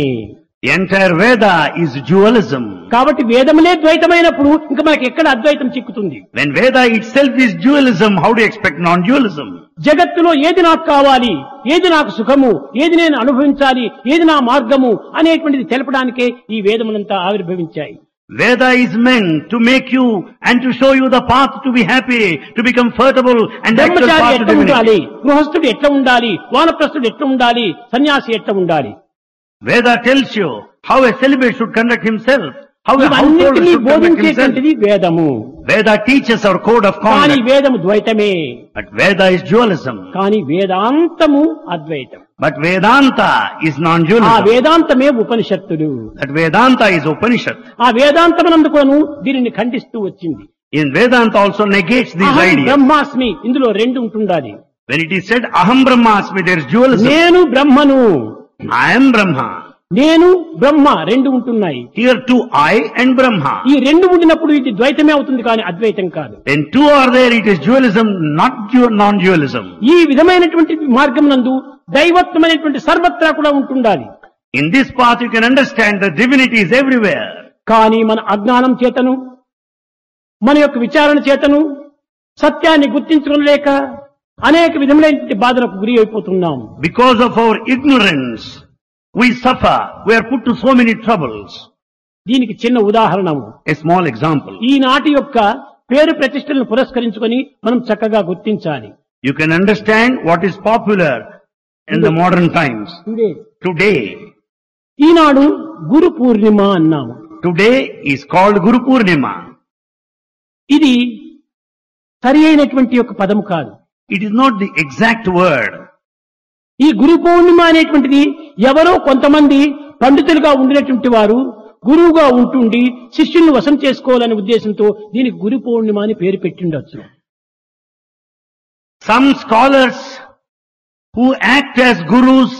ఎంటైర్ వేద ఇస్ డ్యువలిజం కాబట్టి వేదములే ద్వైతమైనప్పుడు ఇంకా మనకి ఎక్కడ అద్వైతం చిక్కుతుంది? When Veda itself is dualism how do expect non dualism జగత్తులో ఏది నాకు కావాలి? ఏది నాకు సుఖము? ఏది నేను అనుభవించాలి? ఏది నా మార్గము? అనేటువంటిది తెలపడానికే ఈ వేదములంతా ఆవిర్భవించాయి. Veda is meant to make you and to show you the path to be happy to be comfortable and ఎట్లా ఉండాలి? గృహస్థుడు ఎట్లా ఉండాలి? వానప్రస్థుడు ఎట్లా ఉండాలి? సన్యాసి ఎట్లా ఉండాలి? Veda tells you how a celibate should conduct himself, how a householder should conduct himself. వేదము Veda teaches our code of కానీ conduct, వేదము ద్వైతమే but Veda is dualism. కానీ వేదాంతము అద్వైతం But Vedanta is ఆ non-dualism. వేదాంతమే ఉపనిషత్తులు That Vedanta is Upanishad. ఆ వేదాంతమునందుకోను దీనిని ఖండిస్తూ వచ్చింది In Vedanta also negates these అహం ideas. బ్రహ్మాస్మి ఇందులో రెండు ఉంటుండాలి When it is said Aham Brahmasmi, there is dualism. నేను బ్రహ్మను ఐఎమ్ బ్రహ్మ. నేను బ్రహ్మ రెండు ఉంటున్నాయి. Here two I and Brahma. ఈ రెండు ఉండినప్పుడు ఇది ద్వైతమే అవుతుంది కానీ అద్వైతం కాదు. Two are there it is dualism not non dualism ఈ విధమైనటువంటి మార్గం నందు దైవత్వమైనటువంటి సర్వత్రా కూడా ఉంటుండాలి. In this path you can understand divinity everywhere కానీ మన అజ్ఞానం చేతను మన యొక్క విచారణ చేతను సత్యాన్ని గుర్తించడం లేక అనేక విధములైన బాధలకు గురి అయిపోతున్నాం. Because of our ignorance we suffer we are put to so many troubles దీనికి చిన్న ఉదాహరణ ఏ స్మాల్ ఎగ్జాంపుల్ ఈ నాటి యొక్క పేరు ప్రతిష్టలను పురస్కరించుకొని మనం చక్కగా గుర్తించాలి. You can understand what is popular in the modern times today ఈనాడు గురు పూర్ణిమ అన్నాము. Today is called Guru Purnima. ఇది సరి అయినటువంటి ఒక పదం కాదు. It is not the exact word ఈ గురు పౌర్ణిమ అనేటువంటిది ఎవరో కొంతమంది పండితులుగా ఉండేటువంటి వారు గురువుగా ఉంటుండి శిష్యుని వశం చేసుకోవాలనే ఉద్దేశంతో దీనికి గురు పౌర్ణిమ అని పేరు పెట్టిండొచ్చు. Some scholars who act as gurus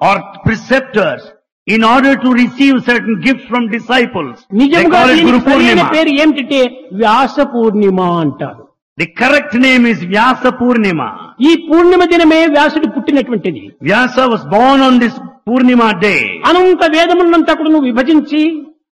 or preceptors in order to receive certain gift from disciples నిజంగా పేరు ఏమిటంటే వ్యాస పూర్ణిమ అంటారు. The correct name is Vyasa Purnima ఈ పూర్ణిమ దినమే వ్యాసుడు పుట్టినటువంటిది. Vyasa was born on this purnima day అనంత వేదములనంతా కూడా నువ్వు విభజించి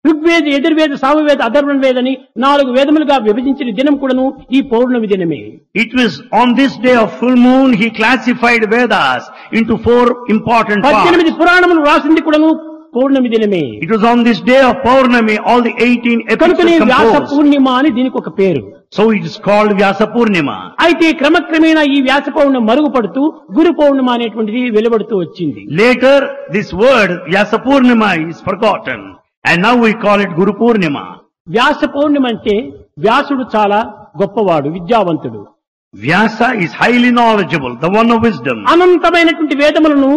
ఋగ్వేద ఎదుర్వేద సామవేద అధర్వణ వేదని నాలుగు వేదములుగా విభజించిన దినం కూడాను ఈ పౌర్ణమి దినమే. It was on this day of full moon he classified Vedas into four important పద్దెనిమిది పురాణములు రాసింది కూడాను పౌర్ణమి దినమే It was on this day of Purnami all the 18 epics కనుకనే were వ్యాస composed. పూర్ణిమ అని దీనికి ఒక పేరు So it is called Vyasa Purnima. అయితే క్రమక్రమేణా ఈ వ్యాస పౌర్ణమి మరుగుపడుతూ గురు పౌర్ణిమ అనేటువంటిది వెలువడుతూ వచ్చింది Later this word Vyasa Purnima is forgotten and now we call it Guru Purnima. వ్యాస పౌర్ణిమ అంటే వ్యాసుడు చాలా గొప్పవాడు విద్యావంతుడు Vyasa is highly knowledgeable, the one of wisdom. అనంతమైనటువంటి వేదములను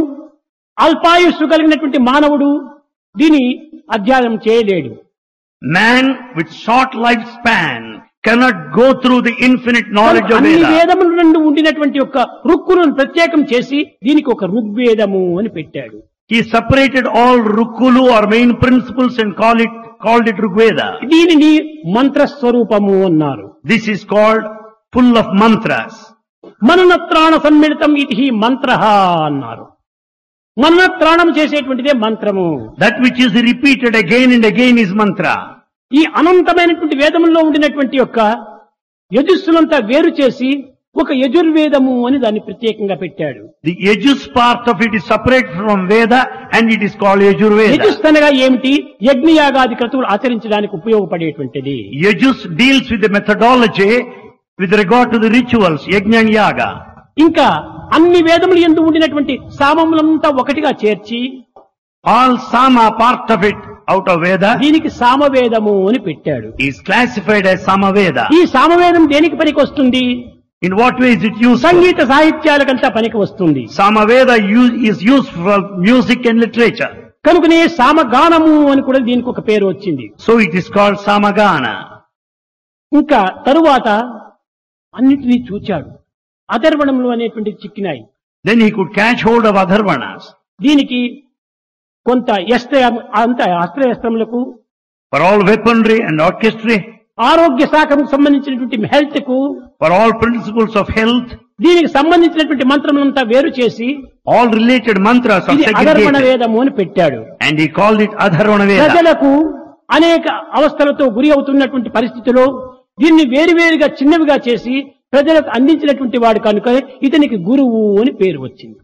అల్పాయుస్సు కలిగినటువంటి మానవుడు దీని అధ్యయనం చేయలేడు with short lifespan cannot go through the infinite knowledge of అన్ని Veda. వేదముల నుండి ఉండినటువంటి యొక్క రుక్కులను ప్రత్యేకం చేసి దీనికి ఒక ఋగ్వేదము అని పెట్టాడు He separated all Rukulu or main principles and call it, called it Rigveda. దీనిని మంత్రస్వరూపము అన్నారు This is called full of mantras. మననత్రాణ సమ్మిళితం ఇది మంత్ర అన్నారు మనం ప్రాణం చేసేటువంటిదే మంత్రము. That which is repeated again and again is mantra ఈ అనంతమైనటువంటి వేదముల్లో ఉండినటువంటి యొక్క యజుస్సులంతా వేరు చేసి ఒక యజుర్వేదము అని దాన్ని ప్రత్యేకంగా పెట్టాడు. The yajus part of it is separate from Veda and it is called Yajurveda Yajus అనగా ఏమిటి? యజ్ఞయాగాది క్రతువులు ఆచరించడానికి ఉపయోగపడేటువంటిది. Yajus deals with methodology with regard to the rituals yajna yaga ఇంకా అన్ని వేదములు ఎందు ఉండినటువంటి సామములంతా ఒకటిగా చేర్చి all sama part of it out of Veda దీనికి సామవేదము అని పెట్టాడు. ఈ క్లాసిఫైడ్ ఐ సామవేద ఈ సామవేదం దేనికి పనికి వస్తుంది? In what ways it use సంగీత సాహిత్యాలకంతా పనికి వస్తుంది. Samaveda use is use for music and literature కనుకనే సామగానము అని కూడా దీనికి ఒక పేరు వచ్చింది. So it is called Samagana ఇంకా తరువాత అన్నిటినీ చూచాడు. అధర్వణములు అనేటువంటివి చిక్కినాయి Then he could catch hold of Adharvanas. దీనికి కొంత ఎస్త్ర అంత అస్త్రయస్త్రములకు For all weaponry and orchestra, ఆరోగ్య శాఖకు సంబంధించినటువంటి హెల్త్కు for all principles of health, దీనికి సంబంధించినటువంటి మంత్రములంతా వేరు చేసి mantras are ఇది అధర్వణ. వేదము అని పెట్టాడు he called it Adharvana Veda. ప్రజలకు అనేక అవస్థలతో గురి అవుతున్నటువంటి పరిస్థితిలో దీన్ని వేరువేరుగా చిన్నవిగా చేసి ప్రజలకు అందించినటువంటి వాడు కనుక ఇతనికి గురువు అని పేరు వచ్చింది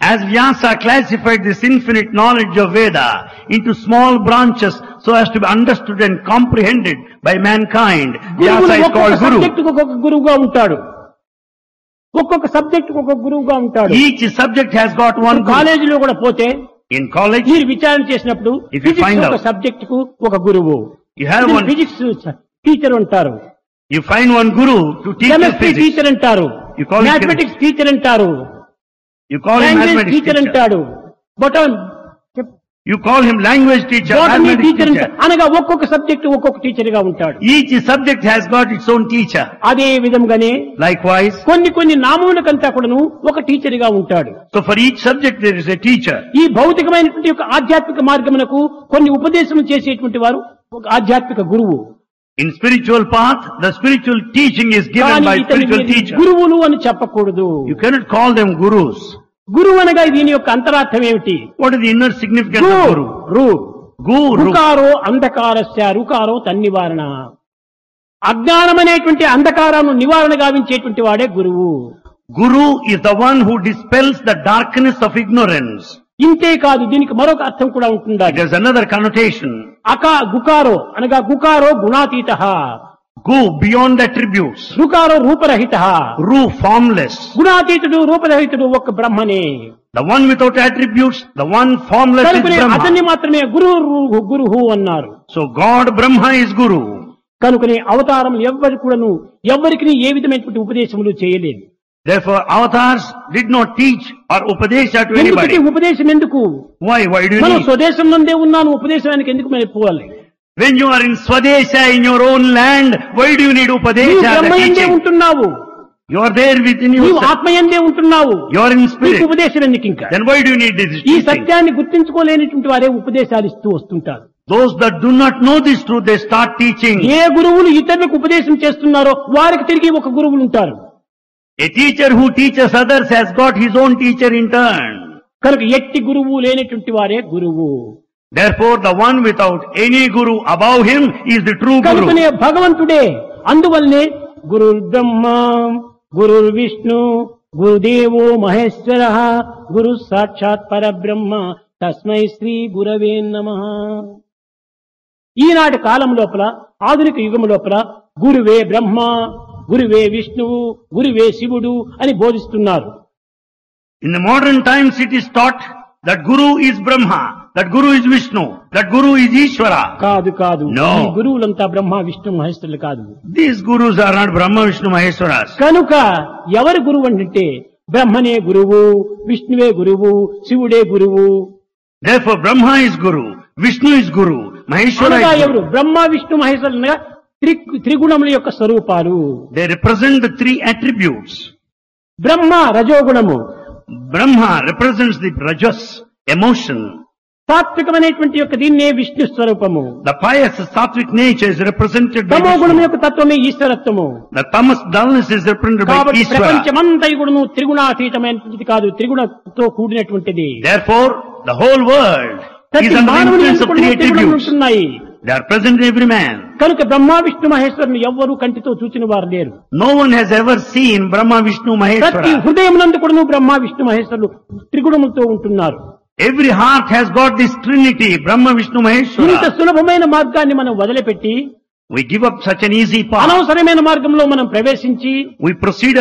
As Vyasa classified this infinite knowledge of Veda into small branches so as to be understood and comprehended by mankind, Vyasa is called Guru. సబ్జెక్టుకు ఒక్కొక్క గురువుగా ఉంటాడు ఒక్కొక్క సబ్జెక్ట్ ఒక్కొక్క గురువుగా ఉంటాడు Each subject has got one Guru. కాలేజీలో కూడా పోతే In college, మీరు విచారణ చేసినప్పుడు ఫిజిక్స్ ఒక సబ్జెక్ట్కు ఒక గురువు you have one, physics teacher ఉంటారు you find one guru to teach chemistry teacher అంటారు. యూ మ్యాథమెటిక్స్ టీచర్ అంటారు. You call him mathematics teacher అంటాడు. But you call him language teacher mathematics teacher అనగా ఒక్కొక్క సబ్జెక్ట్ ఒక్కొక్క టీచర్గా ఉంటాడు. Each subject has got its own teacher అదే విధంగానే లైక్ వైస్ కొన్ని కొన్ని నామములకంతా కూడాను ఒక టీచర్గా ఉంటాడు. So for each subject there is a teacher ఈ భౌతికమైనటువంటి ఒక ఆధ్యాత్మిక మార్గమునకు కొన్ని ఉపదేశం చేసేటువంటి వారు ఒక ఆధ్యాత్మిక గురువు. In spiritual path, the spiritual teaching is given కానీ by ఇతని spiritual మీరు teacher. గురువులు అని చెప్పకూడదు You cannot call them gurus. గురువు అనగా దీని యొక్క అంతరార్థం ఏమిటి What is the inner significance గు, of guru? రు Guru. రుకారో అంధకారస్య రుకారో తన్నివారణ అజ్ఞానం అనేటువంటి అంధకారాన్ని నివారణ గావించేటువంటి వాడే గురువు Guru is the one who dispels the darkness of ignorance. ఇంతే కాదు దీనికి మరొక అర్థం కూడా ఉంటుందా It has another connotation. అకా గుకారో అనగా గుకారో గుణాతీత Gu, beyond attributes. రుకారో రూపరహిత Ru, formless. గుణాతీతుడు రూపరహితుడు ఒక బ్రహ్మనే The one without attributes, the one formless is కనుకనే అతన్ని. మాత్రమే గురు గురుహు అన్నారు So God, Brahma is Guru. కనుకనే అవతారం ఎవ్వరి కూడాను ఎవ్వరికి ఏ విధమైనటువంటి ఉపదేశములు చేయలేదు Therefore, avatars did not teach or upadesha to anybody. ఉపదేశం ఎందుకు Why? Why do you మనం? స్వదేశం నందే ఉన్నాను ఉపదేశానికి ఎందుకు మనం పోవాలి When you are in Swadesha, in your own land, why do you need నీవు బ్రహ్మయందే teaching? ఉంటున్నావు You are there within నీవు yourself. ఆత్మయందే ఉంటున్నావు You are in spirit. ఉపదేశం ఎందుకు ఇంకా Then why do you need this ఈ teaching? సత్యాన్ని గుర్తించుకోలేనటువంటి వారే ఉపదేశాలు ఇస్తూ వస్తుంటారు Those that do not know this truth, they start teaching. ఏ గురువులు ఇతరులకు ఉపదేశం చేస్తున్నారో వారికి తిరిగి ఒక గురువులు ఉంటారు A teacher who teaches others has got his own teacher in turn. కనుక ఎట్టి గురువు లేనటువంటి వారే గురువు Therefore, the one without any guru above him is the true కనుకనే guru. భగవంతుడే అందువల్లనే గురు బ్రహ్మ గురు విష్ణు గురుదేవో మహేశ్వర గురు సాక్షాత్ పరబ్రహ్మ తస్మై శ్రీ గురవే నమ ఈనాటి కాలం లోపల ఆధునిక యుగం లోపల గురువే బ్రహ్మ గురువే విష్ణువు గురువే శివుడు అని బోధిస్తున్నారు. In the modern times it is thought that guru is Brahma that guru is Vishnu that guru is Ishwara కాదు కాదు. గురువులంతా బ్రహ్మ విష్ణు మహేశ్వరులు కాదు. These guru are not Brahma Vishnu Maheshwara కనుక ఎవరి గురువు అంటే బ్రహ్మనే గురువు విష్ణువే గురువు శివుడే గురువు. దేవ బ్రహ్మ ఇస్ గురు విష్ణు ఇస్ గురు మహేశ్వర ఎవరు? బ్రహ్మ విష్ణు మహేశ్వరు త్రిగుణముల యొక్క స్వరూపాలు. They represent three attributes Brahma రజోగుణము. Brahma represents the rajas emotion సాత్వికమైనటువంటి యొక్క దీన్నే విష్ణు స్వరూపము. The pious sattvik nature is represented తమోగుణం యొక్క తత్వమే ఈశ్వరత్వము. The tamas dullness is represented by Ishwara ప్రపంచమంతా కూడాను త్రిగుణాతీతమైనటువంటిది కాదు త్రిగుణతో కూడినటువంటిది. Therefore the whole world is under influence of three attributes present every మేము కనుక బ్రహ్మ విష్ణు మహేశ్వరుని ఎవరు కంటితో చూచిన వారు లేరు. No one has ever seen Brahma Vishnu Maheshwara హృదయం కూడా బ్రహ్మ విష్ణు మహేశ్వరులు త్రిగుణములతో ఉంటున్నారు. Every heart has got this trinity Brahma Vishnu Maheshwara ఇంత సులభమైన మార్గాన్ని మనం వదిలిపెట్టి we give up such an easy అనవసరమైన మార్గంలో మనం ప్రవేశించి వి ప్రొసీడ్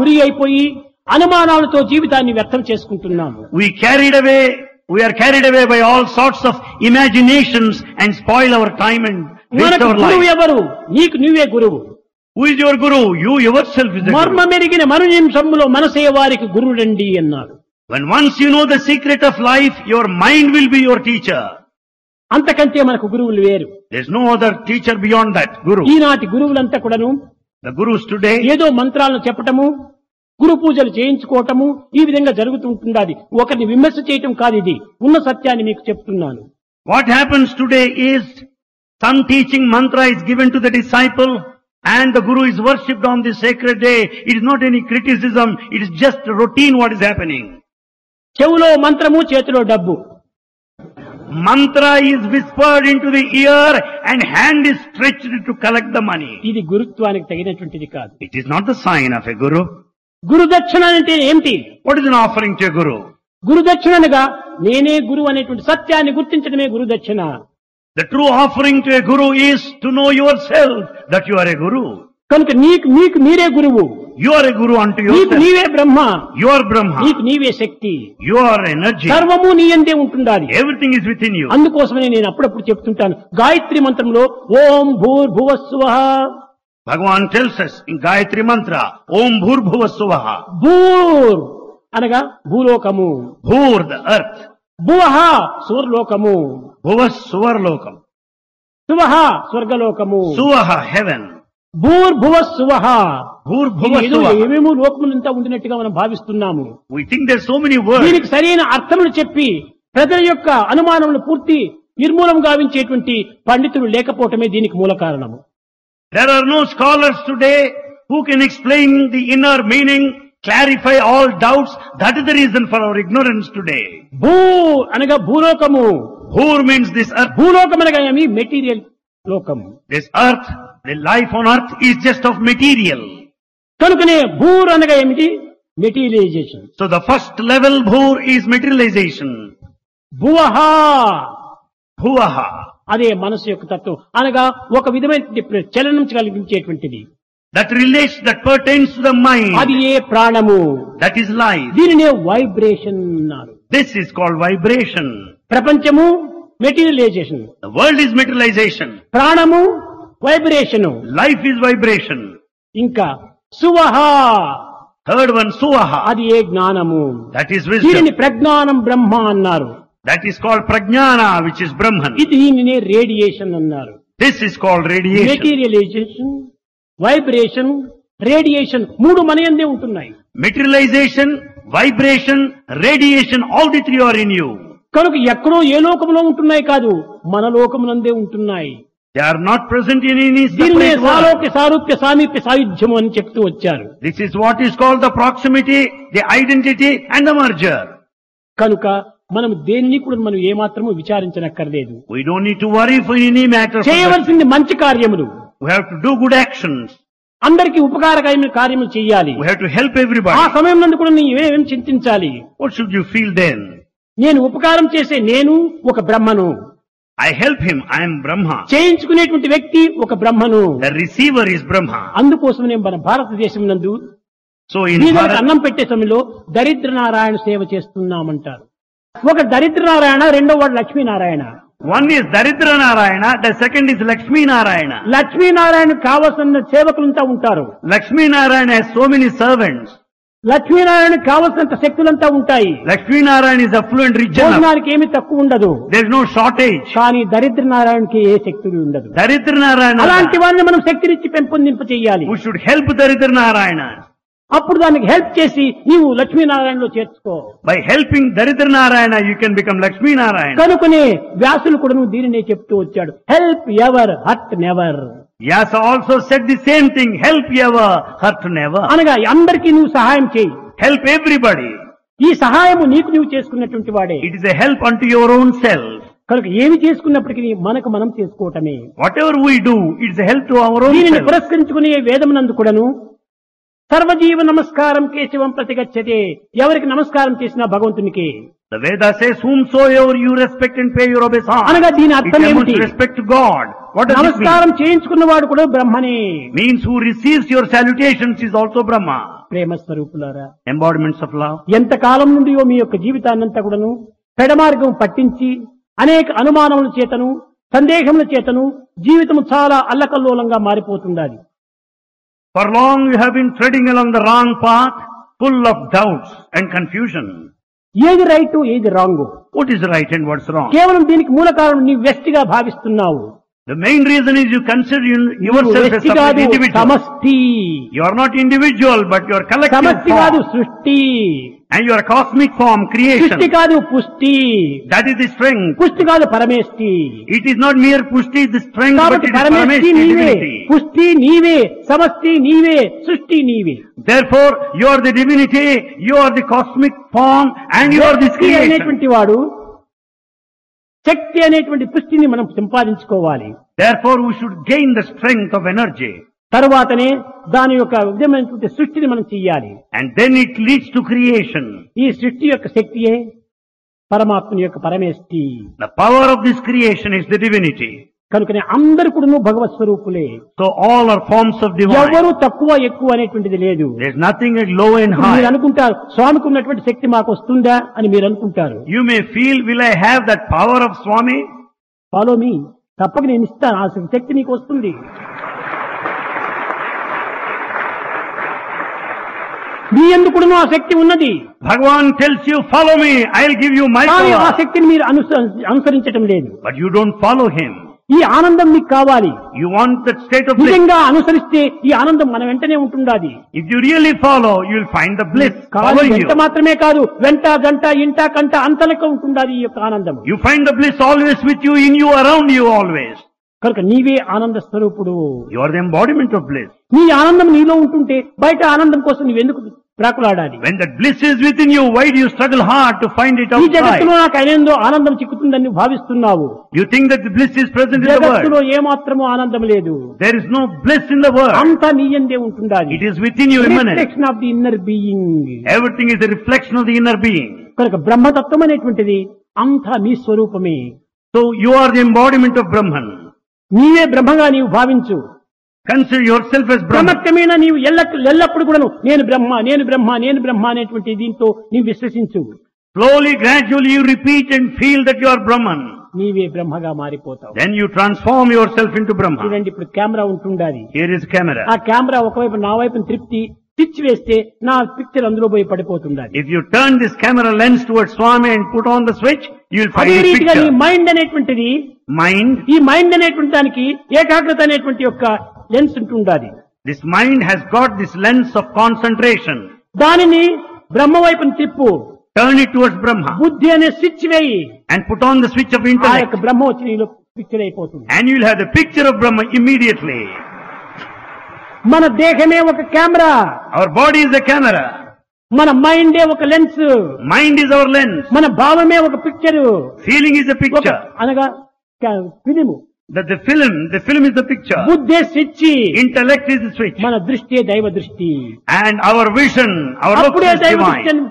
గురి అయిపోయి అనుమానాలతో జీవితాన్ని వ్యర్థం చేసుకుంటున్నాము. We carried away we are carried away by all sorts of imaginations and spoil our time and waste our life. ఎవరు నీకు నువ్వే గురువు Who is your guru? You yourself is the మర్మ. మెరిగిన మరు నిమిషంలో మనసే వారికి గురుడండి అన్నారు When once you know the secret of life, your mind will be your teacher. అంతకంటే మనకు గురువులు వేరు There's no other teacher beyond that, guru. ఈనాటి గురువులంతా కూడాను The gurus today, ఏదో మంత్రాలను చెప్పటము గురు పూజలు చేయించుకోవటము ఈ విధంగా జరుగుతుంటుండాలి ఒకరిని విమర్శ చేయటం కాదు ఇది. ఉన్న సత్యాన్ని మీకు చెప్తున్నాను. What happens today is sun teaching mantra is given to the disciple and the guru is worshipped on the secret day it is not any criticism it is just routine what is happening చెవులో మంత్రము చేతిలో డబ్బు. Mantra is whispered in to the ear and hand is stretched to collect the money ఇది గురుత్వానికి తగినటువంటిది కాదు. It is not sign of guru గురుదక్షిణ అంటే ఏంటి what is in offering to guru dakshina అనగా నేనే గురు అనేటువంటి సత్యాన్ని గుర్తించడమే గురుదక్షిణ. The true offering to a guru is to know yourself that you are a guru కనుక నీకు నీకు మీరే గురువు. యు ఆర్ ఏ గురు అంటూ నీకు నీవే బ్రహ్మ. యువర్ బ్రహ్మ నీకు నీవే శక్తి. యువర్ ఎనర్జీ సర్వము నీ అంటే ఉంటుండాలి. Everything is within you అందుకోసమే నేను అప్పుడప్పుడు చెప్తుంటాను. గాయత్రి మంత్రంలో ఓం భూర్ భువస్వహ భగవాన్ టెల్సస్ గాయత్రి మంత్ర ఓం భూర్భువ సువహ భూర్ అనగా భూలోకము. భూర్ ద అర్త్ భువహ సువర్లోకము. భువ సువర్లోకం శువ స్వర్గలోకము. సువ హెవెన్ భూర్ భువ సువ భూర్ భువ ఏమేమో లోకములు ఇంత ఉండినట్టుగా మనం భావిస్తున్నాము. We think there so many words దీనికి సరైన అర్థములు చెప్పి ప్రజల యొక్క అనుమానములు పూర్తి నిర్మూలం గావించేటువంటి పండితులు లేకపోవటమే దీనికి మూల కారణము. There are no scholars today who can explain the inner meaning, clarify all doubts. That is the reason for our ignorance today. భూ అనగా భూలోకము Bhur means this earth. భూలోకం అనగా ఏమి మెటీరియల్ లోకం This earth, the life on earth is just of material. కనుకనే భూర్ అనగా ఏమిటి materialization So the first level bhur is materialization. భువహ Bhuvaha. అదే మనసు యొక్క తత్వం. అనగా ఒక విధమైన చలనం కలిగించేటువంటిది. That relates that pertains the mind అది ఏ ప్రాణము? దట్ ఈస్ లైఫ్ దీనినే వైబ్రేషన్ అన్నారు. దిస్ ఇస్ కాల్డ్ వైబ్రేషన్ ప్రపంచము మెటీరియలైజేషన్ వరల్డ్ ఇస్ మెటీరియలైజేషన్ ప్రాణము వైబ్రేషన్ లైఫ్ ఇస్ వైబ్రేషన్ ఇంకా సువహ. Third one సువహ. అది ఏ జ్ఞానము? దట్ ఈస్ దీనిని ప్రజ్ఞానం బ్రహ్మ అన్నారు. That is called prajnana, which is Brahman. ఇది దీనినే రేడియేషన్ అన్నారు This is called radiation. Materialization vibration radiation మూడు మనయందే ఉంటున్నాయి Materialization, vibration, radiation, all the three are in you. కనుక ఎక్కడో ఏ లోకంలో ఉంటున్నాయి కాదు మన లోకమునందే ఉంటున్నాయి They are not present in any దీనినే. సాలోక్య సారూప్య సామీప్య సాయుధ్యము అని చెప్తూ వచ్చారు This is what is called the proximity, the identity and the merger. కనుక మనం దేన్ని కూడా మనం ఏమాత్రము విచారించనక్కర్లేదు We don't need to worry for any matter. for that. చేయవలసింది మంచి కార్యములు We have to do good actions. అందరికీ ఉపకారకమైన కార్యములు చేయాలి We have to help ఆ everybody. సమయం నందు కూడా నీవు ఏమేం చింతించాలి What should you feel then? నేను ఉపకారం చేసే నేను ఒక బ్రహ్మను I help him, I am Brahma. చేయించుకునేటువంటి వ్యక్తి ఒక బ్రహ్మను The receiver is Brahma. అందుకోసమనే మన భారతదేశం నందు So in బీదలకు Bharat, అన్నం పెట్టే సమయంలో దరిద్ర నారాయణ సేవ చేస్తున్నామంటారు ఒక దరిద్ర నారాయణ రెండో వాడు Lakshminarayana. One is Daridra Narayana the second is Lakshminarayana. Lakshminarayana కావలసిన సేవకులంతా ఉంటారు. Lakshminarayana so many servants Lakshminarayana కావలసినంత శక్తులంతా ఉంటాయి. లక్ష్మీనారాయణ ఇస్ అఫ్లుయెంట్ రిచ్ భోజనానికి ఏమి తక్కువ ఉండదు. దేర్ నో షార్టేజ్ కానీ దరిద్ర నారాయణకి ఏ శక్తి ఉండదు. దరిద్ర నారాయణ అలాంటి వారిని మనం శక్తినిచ్చి పెంపొందింప చేయాలి హెల్ప్ దరిద్ర నారాయణ అప్పుడు దానికి హెల్ప్ చేసి నీవు లక్ష్మీనారాయణలో చేర్చుకో. By helping Daridra Narayana you can become Lakshminarayana కనుకునే వ్యాసులు కూడా దీనినే చెప్తూ వచ్చాడు. Help ever hurt never as also said the same thing help ever hurt never అనగా అందరికీ నువ్వు సహాయం చేయి. హెల్ప్ ఎవ్రీబడి ఈ సహాయము నీకు నువ్వు చేసుకున్నటువంటి వాడే. It is a help unto your own self కనుక ఏమి చేసుకున్నప్పటికీ మనకు మనం చేసుకోవటమే. Whatever we do it's help to our own దీనిని పురస్కరించుకునే వేదమునందు కూడాను సర్వజీవ నమస్కారం కేశవం ప్రతిగచ్చతే. ఎవరికి నమస్కారం చేసినా భగవంతునికి? అనగా దీని అర్థం రెస్పెక్ట్ గాడ్ నమస్కారం చేయించుకున్న వాడు కూడా బ్రహ్మనే. Means who receives your salutations is also Brahma ప్రేమ స్వరూపులారా ఎంబాడిమెంట్స్ ఆఫ్ లవ్ ఎంత కాలం నుండియో మీ యొక్క జీవితాన్నంతా కూడాను పెడమార్గం పట్టించి అనేక అనుమానముల చేతను సందేహముల చేతను జీవితము చాలా అల్లకల్లోలంగా మారిపోతుండాలి. For long you have been treading along the wrong path, full of doubts and confusion. ఏది రైట్ ఏది wrong What is right and what's wrong? కేవలం దీనికి మూల కారణం నీ వ్యక్తిగా భావిస్తున్నావు The main reason is you consider you- నీవు yourself as వ్యక్తి separate కాదు individual. సమష్టి You are not individual, but you are collective సమష్టి కాదు form. సృష్టి And you are a cosmic form, సృష్టి creation. కాదు పుష్టి That is the strength. పుష్టి కాదు పరమేష్టి It is not mere pushti, the strength, but కాబట్టి it is పరమేష్టి parameshti నీవే. పుష్టి నీవే సమష్టి నీవే సృష్టి నీవే Therefore, you are the divinity, you are the cosmic form, and you are this Shakti creation. అనేటువంటి వాడు శక్తి అనేటువంటి పుష్టిని మనం సంపాదించుకోవాలి Therefore, we should gain the strength of energy. తరువాతనే దాని యొక్క విధమైనటువంటి సృష్టిని మనం చెయ్యాలి And then it leads to creation. ఈ సృష్టి యొక్క శక్తియే పరమాత్మని యొక్క పరమేష్టి The power of this creation is the divinity. కనుకనే అందరు కూడా భగవత్ స్వరూపులే So all are forms of divine. ఎవరు తక్కువ ఎక్కువ అనేటువంటిది లేదు low and ఇప్పుడు మీరు high. అనుకుంటారు స్వామికి ఉన్నటువంటి శక్తి మాకు వస్తుందా అని మీరు అనుకుంటారు You may feel, will I have that power of Swami? Follow me తప్పక నేను ఇస్తాను ఆ శక్తి నీకు వస్తుంది మీ ఎందుకు ఆ శక్తి ఉన్నది. Bhagavan tells you follow me I give you my ఆ శక్తిని మీరు అనుసరించడం లేదు. But you don't follow him ఈ ఆనందం మీకు కావాలి. You want that state of నిజంగా అనుసరిస్తే ఈ ఆనందం మన వెంటనే ఉంటుండాలి if you really follow you will find the bliss కాదు ఇంత మాత్రమే కాదు వెంట గంట ఇంట కంట అంతలకు ఉంటుండాలి ఈ యొక్క ఆనందం. You find the bliss always with you in you around you always కనుక నీవే ఆనంద స్వరూపుడు. You're the embodiment of bliss నీ ఆనందం నీలో ఉంటుంటే బయట ఆనందం కోసం నీవు ఎందుకు ప్రాకులాడాలి? When that bliss is within you why you you struggle hard to find it out ఈ జగత్తులో నాకు అనేందో ఆనందం చిక్కుతుందని భావిస్తున్నావు. You think that the bliss is present in the world జగత్తులో ఏ మాత్రం ఆనందం లేదు. There is no bliss in the world అంత నీ యందే ఉంటుండాలి. It is within you immanent reflection of the inner being everything is a reflection of the inner being కనుక బ్రహ్మ తత్వం అనేటువంటిది అంత నీ స్వరూపమే. So you are the embodiment of Brahman నీవే బ్రహ్మగా నీవు భావించు yourself as Brahman. క్రమక్రమేణా నీవు ఎల్ల ఎల్లప్పుడు కూడాను నేను బ్రహ్మ నేను బ్రహ్మ నేను బ్రహ్మ అనేటువంటి దీంతో నీవు విశ్వసించు Slowly, gradually you repeat and feel that you are Brahman. నీవే బ్రహ్మగా మారిపోతావు Then you transform yourself into Brahma. చూడండి ఇప్పుడు కెమెరా ఉంటుండాలి Here is camera. ఆ కెమెరా ఒకవైపు నా వైపు త్రిప్తి స్విచ్ వేస్తే నా పిక్చర్ అందులో పోయి turn this camera lens towards Swami and put on the switch, you will find అదే రీతిగా ఈ మైండ్ అనేటువంటిది మైండ్ ఈ మైండ్ అనేటువంటి దానికి ఏకాగ్రత అనేటువంటి యొక్క లెన్స్ ఉంటుండాలి this mind has got this lens of concentration దానిని బ్రహ్మ వైపును తిప్పు టర్న్ ఇట్ టువర్డ్స్ బ్రహ్మ బుద్ధి అనే స్విచ్ వేయి. And put on the switch of intellect Brahma వచ్చి పిక్చర్ అయిపోతుంది. And you'll have the picture of Brahma immediately మన దేహమే ఒక camera our body is the camera మన మైండే ఒక lens Mind is our lens. మన భావమే ఒక పిక్చరు is a ఒక picture. అనగా film the film, the film is the picture. బుద్ధే switch Intellect is the switch. మన దృష్టి దైవ దృష్టి And our vision, our look అప్పుడే is దైవ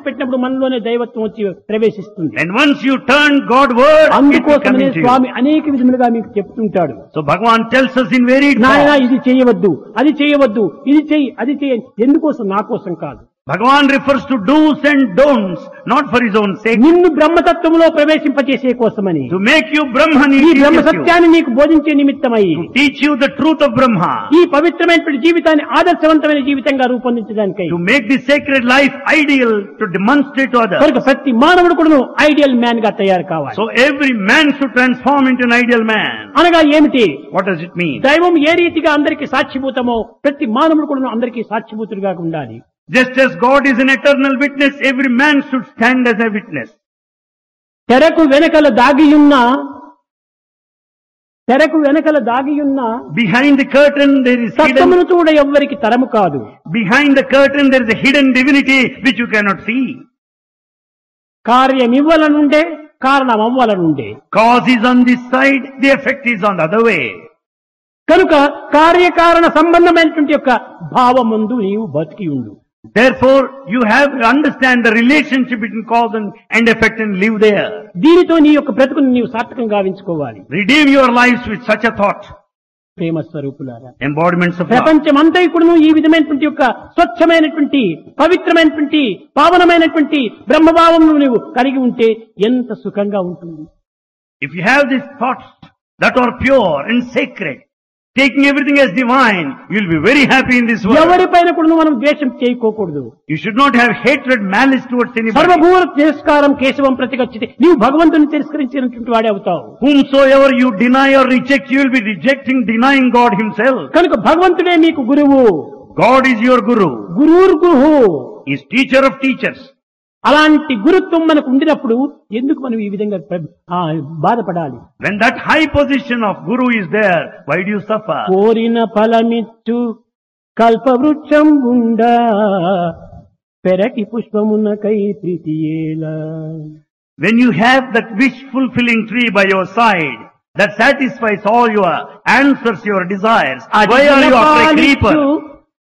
పెట్టినప్పుడు మనలోనే దైవత్వం వచ్చి ప్రవేశిస్తుంది And once you turn Godward, it will come అందుకోసమనే into you. స్వామి అనేక విధములుగా మీకు చెప్తుంటాడు So Bhagavan tells us in varied నాయన. ఇది చేయవద్దు అది చేయవద్దు ఇది చెయ్యి అది చెయ్యి ఎందుకోసం నా కోసం కాదు Bhagavan refers to dos and don'ts not for his own sake నిన్ను బ్రహ్మతత్వంలో ప్రవేశింపచేసే కోసమని. టు మేక్ యూ బ్రహ్మ నీ బ్రహ్మ సత్యాన్ని నీకు బోధించే నిమిత్తమై. Teach you the truth of Brahma ఈ పవిత్రమైనటువంటి జీవితాన్ని ఆదర్శవంతమైన జీవితంగా రూపొందించడానికి. To make the sacred life ideal to demonstrate other ప్రతి మానవుడు కూడా ఐడియల్ మ్యాన్గా తయారు కావాలి. So every man should transform into an ideal man అనగా ఏమిటి? వాట్ డస్ ఇట్ మీ దైవం ఏ రీతిగా అందరికీ సాక్షిభూతమో ప్రతి మానవుడు కూడా అందరికీ సాక్షిభూతుడిగా ఉండాలి. Just as God is an eternal witness, every man should stand as a witness. తెరకు వెనకల దాగియున్న తెరకు వెనకల దాగియున్న Behind the curtain there is hidden, సత్యమును చూడ ఎవ్వరికి తరము కాదు behind the curtain there is a hidden divinity which you cannot see. కార్యమివ్వలనుండే కారణం అవ్వలనుండే Cause is on this side, the effect is on the other way. కనుక కార్యకారణ సంబంధమైనటువంటి యొక్క భావమందు నీవు బతికి ఉండు Therefore, you have to understand the relationship between cause and, and effect and live there. దీనితో నీ యొక్క బ్రతుకుని నీవు సార్థకం గావించుకోవాలి Redeem your lives with such a thought. ప్రేమ స్వరూపులారా Embodiments of love. ప్రపంచమంతా కూడాను ఈ విధమైనటువంటి యొక్క స్వచ్ఛమైనటువంటి పవిత్రమైనటువంటి పావనమైనటువంటి బ్రహ్మభావం నువ్వు కలిగి ఉంటే ఎంత సుఖంగా ఉంటుంది If you have these thoughts that are pure and sacred, taking everything as divine, you'll be very happy in this world. ఎవరిపైన కూడా మనం ద్వేషం చేయకోకూడదు You should not have hatred, malice towards anybody. సర్వభూత తిరస్కారం కేశవం ప్రతిగచ్చితే నీవు భగవంతుని తిరస్కరించినటువంటి వాడే అవుతావు Whomsoever you deny or reject, you will be rejecting, denying God Himself. కనుక భగవంతుడే మీకు గురువు God is your Guru. గురువుర్ Guru is teacher of teachers. అలాంటి గురుత్వం మనకు ఉండినప్పుడు ఎందుకు మనం ఈ విధంగా బాధపడాలి that high position of Guru is there, why do you suffer? కోరిన ఫలమిచ్చు కల్పవృక్షం గుండా పెరటి పుష్పమునకై ప్రీతియేలా fulfilling tree by your side, that satisfies all your answers, your desires, why are you after a creeper?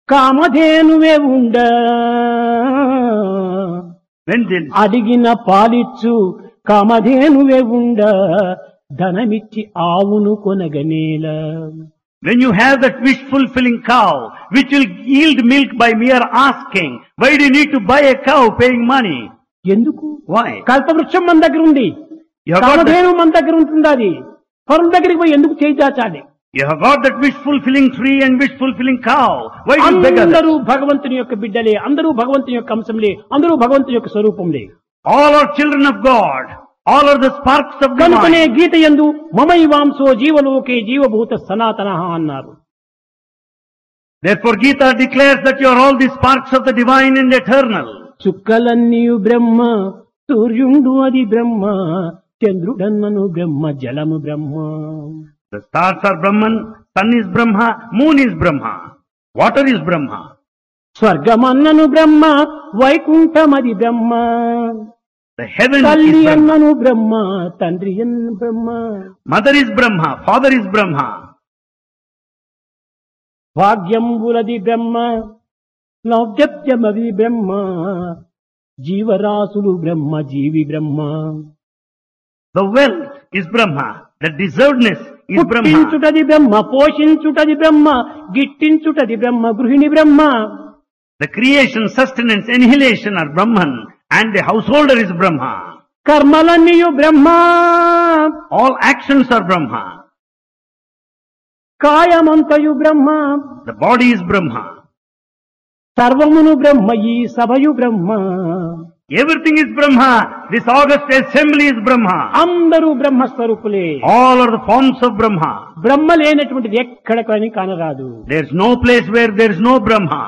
కామధేనువే ఉండా అడిగిన పాలిచ్చు కామధేనువే ఉండా ధనమిచ్చి ఆవును కొనగనేలా when you have that wish fulfilling cow, which will yield milk by mere asking, why do you need to buy a cow paying money? ఎందుకు Why? కల్పవృక్షం మన దగ్గర ఉంది కామధేను మన దగ్గర ఉంటుంది అది పరుల దగ్గరికి పోయి ఎందుకు చేయి చాచాలి you have got that wish fulfilling tree and wish fulfilling cow. Why do you beg others? అందరూ భగవంతుని యొక్క బిడ్డలే అందరూ భగవంతుని యొక్క అంశంలే అందరూ భగవంతుని యొక్క స్వరూపంలే All are children of God. All are the sparks of కనుకనే divine. గీత ఎందు మమైవాంసో జీవలోకే జీవభూత సనాతన అన్నారు Therefore Gita declares that you are all the sparks of the divine and eternal. చుక్కలన్నీయు బ్రహ్మ సూర్యుండు అది బ్రహ్మ చంద్రుడన్నను బ్రహ్మ జలము బ్రహ్మ The stars are Brahman, sun is Brahma, moon is Brahma, water is Brahma. స్వర్గమన్నను Brahma వైకుంఠమది Brahma The heaven తల్లి is Brahma. అన్నను బ్రహ్మ తండ్రి బ్రహ్మ Mother is Brahma, father is Brahma. భాగ్యంబులది బ్రహ్మ లౌక్యమది బ్రహ్మ జీవరాశులు బ్రహ్మ జీవి బ్రహ్మ The wealth is Brahma. The deservedness Brahma. పుట్టించుటది బ్రహ్మ పోషించుటది బ్రహ్మ గిట్టించుటది బ్రహ్మ గృహిణి బ్రహ్మ The creation, sustenance, annihilation are Brahman and the householder is Brahma. కర్మలన్నీయు Brahma All actions are Brahma. కాయమంతయు Brahma The body is Brahma. సర్వమును బ్రహ్మ ఈ సభయు బ్రహ్మ Everything is Brahma. This August assembly is Brahma. అందరూ బ్రహ్మస్వరూపులే All are the forms of Brahma. బ్రహ్మ లేనటువంటిది ఎక్కడ కానీ కానరాదు There's no place where there's no Brahma.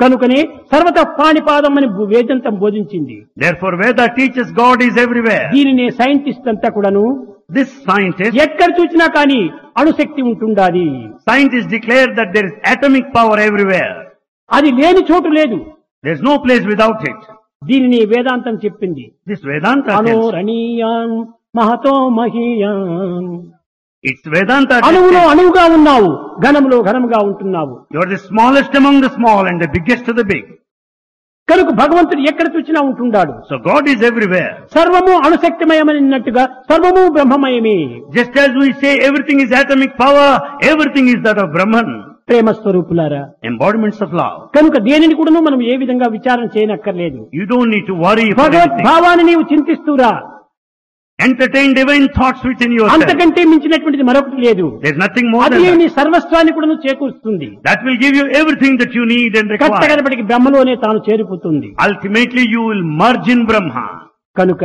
కనుకనే సర్వత పాణిపాదం అని వేదంతం బోధించింది Therefore Veda teaches God is everywhere. దీనిని సైంటిస్ట్ అంతా కూడాను This scientist, ఎక్కడ చూసినా కానీ అణుశక్తి ఉంటుండాది scientists declare that there is atomic power everywhere. అది లేని చోటు లేదు There's no place without it. దీనిని వేదాంతం చెప్పింది. మహతో మహీయం. ఇట్స్ వేదాంత అణువులో అణువుగా ఉన్నావు ఘనములో ఘనముగా ఉంటున్నావు. You're the smallest among the small and the biggest the big కనుక భగవంతుడు ఎక్కడ చూసినా ఉంటున్నాడు సో గాడ్ ఈస్ ఎవ్రీవేర్ సర్వము అణుశక్తిమయమైనట్టుగా సర్వము బ్రహ్మమయమే. Just as we say everything is atomic power everything is that of Brahman ప్రేమ స్వరూపులారా Embodiments of love. కనుక దేనిని కూడాను మనం ఏ విధంగా విచారణ చేయనక్కర్లేదు to worry for భగవద్ anything. భావాన్ని నీవు చింతిస్తూరా Entertain divine thoughts within yourself. అంతకంటే మించినటువంటిది మరొకటి లేదు There's nothing more అది. నీ సర్వస్వాన్ని కూడా చేకూరుస్తుంది That will give you everything that you need and require. కట్టగడపటికి బ్రహ్మలోనే తాను చేరిపోతుంది Ultimately you will merge in Brahma. కనుక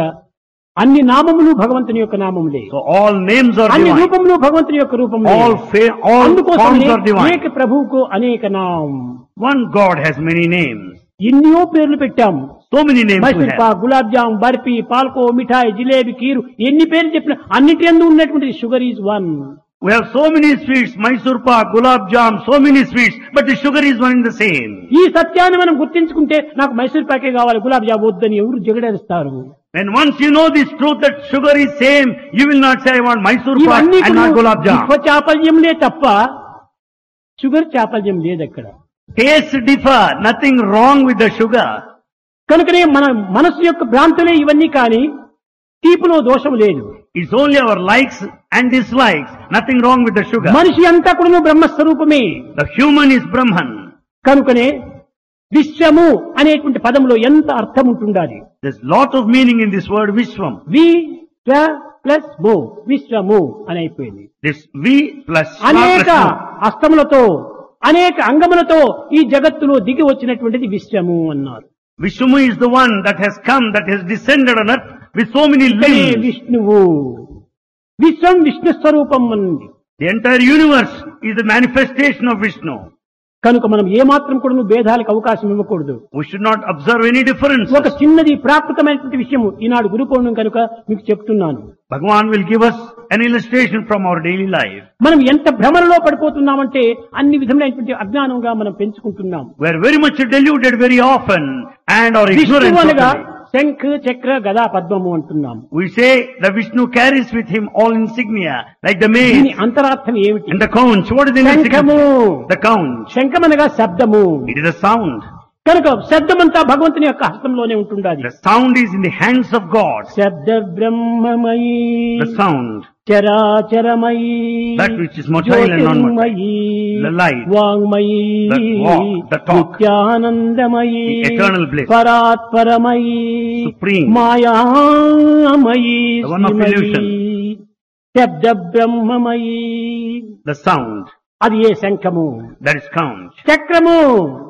అన్ని నామములు భగవంతుని యొక్క నామములే So all names are అన్ని divine. రూపములు భగవంతుని యొక్క రూపములే All fa- all అందుకోసమే forms are divine. ఏక ప్రభువుకు అనేక నామం One God has many names. ఎన్నో పేర్లు పెట్టాం So many names we Mysore have. Pak gulab jam barfi పాల్కో mithai jalebi kheer ఎన్ని పేర్లు చెప్పినా అన్నిటి ఎందు ఉన్నటువంటి sugar is one We have so many sweets, Mysore Pak, Gulab Jam, so many sweets, but the sugar is one and the same. ఈ సత్యాన్ని మనం గుర్తించుకుంటే నాకు మైసూర్ పాకే కావాలి గులాబ్ జామ్ వద్దని ఎవరు జగడేస్తారు When once you know this truth that sugar is same, you will not say I want Mysore Pak and not Gulab Jam. చాపల్యంలే తప్ప sugar చాపల్యం లేదు అక్కడ Tastes differ, nothing wrong with the sugar. కనుకనే మన మనస్సు యొక్క భ్రాంతులే ఇవన్నీ కానీ తీపులో దోషం లేదు it's only our likes and dislikes nothing wrong with the మనిషి అంతా కూడా బ్రహ్మస్వరూపమే. ద హ్యూమన్ ఇస్ బ్రహ్మన్ కనుకనే విశ్వము అనేటువంటి పదంలో ఎంత అర్థం ఉంటుండాలి? This lot of meaning in this word vishwam. We plus మో. విశ్వము అని అయిపోయింది. దిస్ వి ప్లస్ అనేక అస్తములతో అనేక అంగములతో ఈ జగత్తులో దిగి వచ్చినటువంటిది విశ్వము అన్నారు. Vishwamu is the one that has come that has descended on earth విశ్వము విశ్వం విష్ణు స్వరూపం ఉంది. Entire universe is manifestation of Vishnu కనుక మనం ఏ మాత్రం కూడా నువ్వు భేదాలకు అవకాశం ఇవ్వకూడదు. నాట్ అబ్జర్వ్ ఎనీ డిఫరెన్స్ ఒక చిన్నది ప్రాకృతమైనటువంటి విషయం ఈనాడు గురుకోవడం కనుక మీకు చెప్తున్నాను. Bhagavan will give us an illustration from our daily life మనం ఎంత భ్రమలో పడిపోతున్నామంటే అన్ని విధములైనటువంటి అజ్ఞానంగా మనం పెంచుకుంటున్నాం. Very much deluded very of and our shankha chakra gada పద్మము అంటున్నాం We say the Vishnu carries with him all insignia, like the దీని mace అంతరార్థం ఏమిటి and the conch. What is the శంఖము significance? The conch. శంఖం అనగా శబ్దము It is a sound. కనుక శబ్దమంతా భగవంతుని యొక్క హస్తంలోనే ఉంటుండాలి The sound is in the hands of God. శబ్ద బ్రహ్మమయీ The sound. చరాచరమయీ That which is motile and non-motile. Jyothirmayi, The light. వాంగ్మయీ The walk, the talk. నిత్యానందమయీ The eternal bliss. పరాత్పరమయీ Supreme. మాయామయీ The one of శ్రీమయీ, illusion. శబ్ద బ్రహ్మమయీ The sound. అది ఏ శంఖము? That is చక్రము!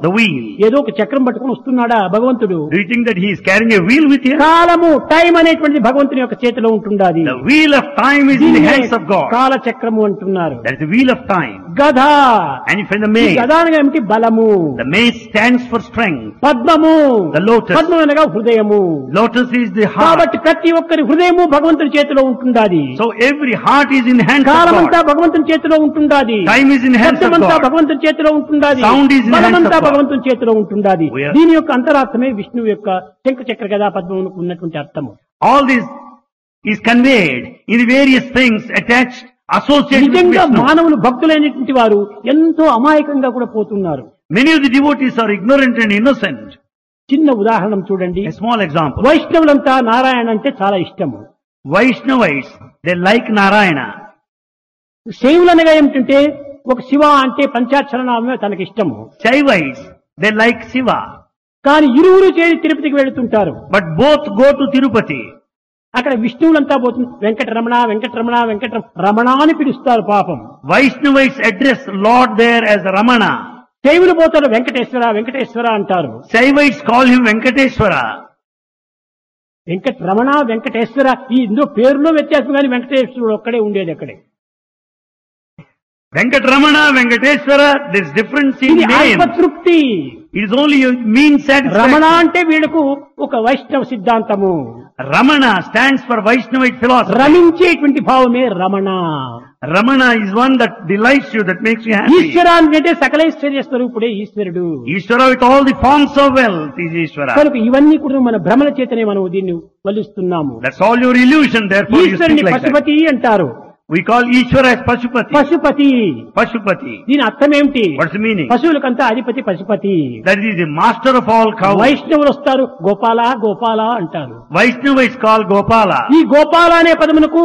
The wheel ఏదో ఒక చక్రం పట్టుకుని వస్తున్నాడా భగవంతుడు? Reading that he's carrying wheel with కాలము టైం అనేటువంటి భగవంతుని యొక్క చేతిలో ఉంటుందా అది wheel of time is in కాల చక్రము అంటున్నారు. వీల్ ఆఫ్ టైం గద. అండ్ బలము. పద్మము. ద అనగా హృదయము. లోటస్ ఇస్ ది హార్ట్ ప్రతి ఒక్కరి హృదయము భగవంతుని చేతిలో ఉంటుంది so every heart is in hand కాలం చేతిలో ఉంటుంది టైమ్ ఇస్ ఇన్ హ్యాండ్ శబ్దం చేతిలో ఉంటుంది సౌండ్ ఇస్ చేతిలో ఉంటుంది దీని యొక్క అంతరార్థమే విష్ణువు యొక్క శంఖ గదా పద్మమునకు ఉన్నటువంటి అర్థము. All this is conveyed in various things attached నిజంగా మానవులు భక్తులైనటువంటి వారు ఎంతో అమాయకంగా కూడా పోతున్నారు. Many of the devotees are ignorant and innocent చిన్న ఉదాహరణ చూడండి. స్మాల్ ఎగ్జాంపుల్ వైష్ణవులంతా నారాయణ అంటే చాలా ఇష్టము. వైష్ణవైస్ దే లైక్ నారాయణ శైవులు అనగా ఏమిటంటే ఒక శివ అంటే పంచాక్షరనామే తనకి ఇష్టము. శైవైస్ దే లైక్ శివ కానీ ఇరువురు చేరి తిరుపతికి వెళుతుంటారు. But both go to Tirupati అక్కడ విష్ణువులంతా పోతుంది వెంకటరమణ వెంకటరమణ వెంకట రమణ అని పిలుస్తారు పాపం Vaishnavites address Lord there as Ramana. శైవులు పోతారు వెంకటేశ్వర వెంకటేశ్వర అంటారు Shaivites call him Venkateswara. Venkata Ramana Venkateswara ఈ ఇందులో పేరులో వ్యత్యాసం కానీ వెంకటేశ్వరుడు ఒక్కడే ఉండేది అక్కడే difference in ఇది name. ఆత్మతృప్తి it is only mindset Ramana అంటే వీడుకు ఒక వైష్ణవ సిద్ధాంతము. Ramana stands for Vaishnav it ఫిలాస్ రమించేటువంటి భావమే Ramana. Ramana is one that life you that makes you happy ఈశ్వరానికి అంటే సకలైశ్వర్య స్వరూపుడే ఈశ్వరుడు. Ishwara with all the forms of wealth is Ishwara కనుక ఇవన్నీ కూడా మన భ్రమణ చేతనే మనం దీన్ని వలిస్తున్నాము. That's all your illusion there ఈశ్వరుని పశుపతి అంటారు. We call Ishwar Pashupati Pashupati. Pashupati దీని అర్థం ఏమిటి మీనింగ్ పశువులకంతా అధిపతి Pashupati. That is master of all cow వైష్ణవులు వస్తారు. గోపాల గోపాల అంటారు. వైష్ణవ్ ఇస్ కాల్ గోపాల ఈ గోపాల అనే పదమునకు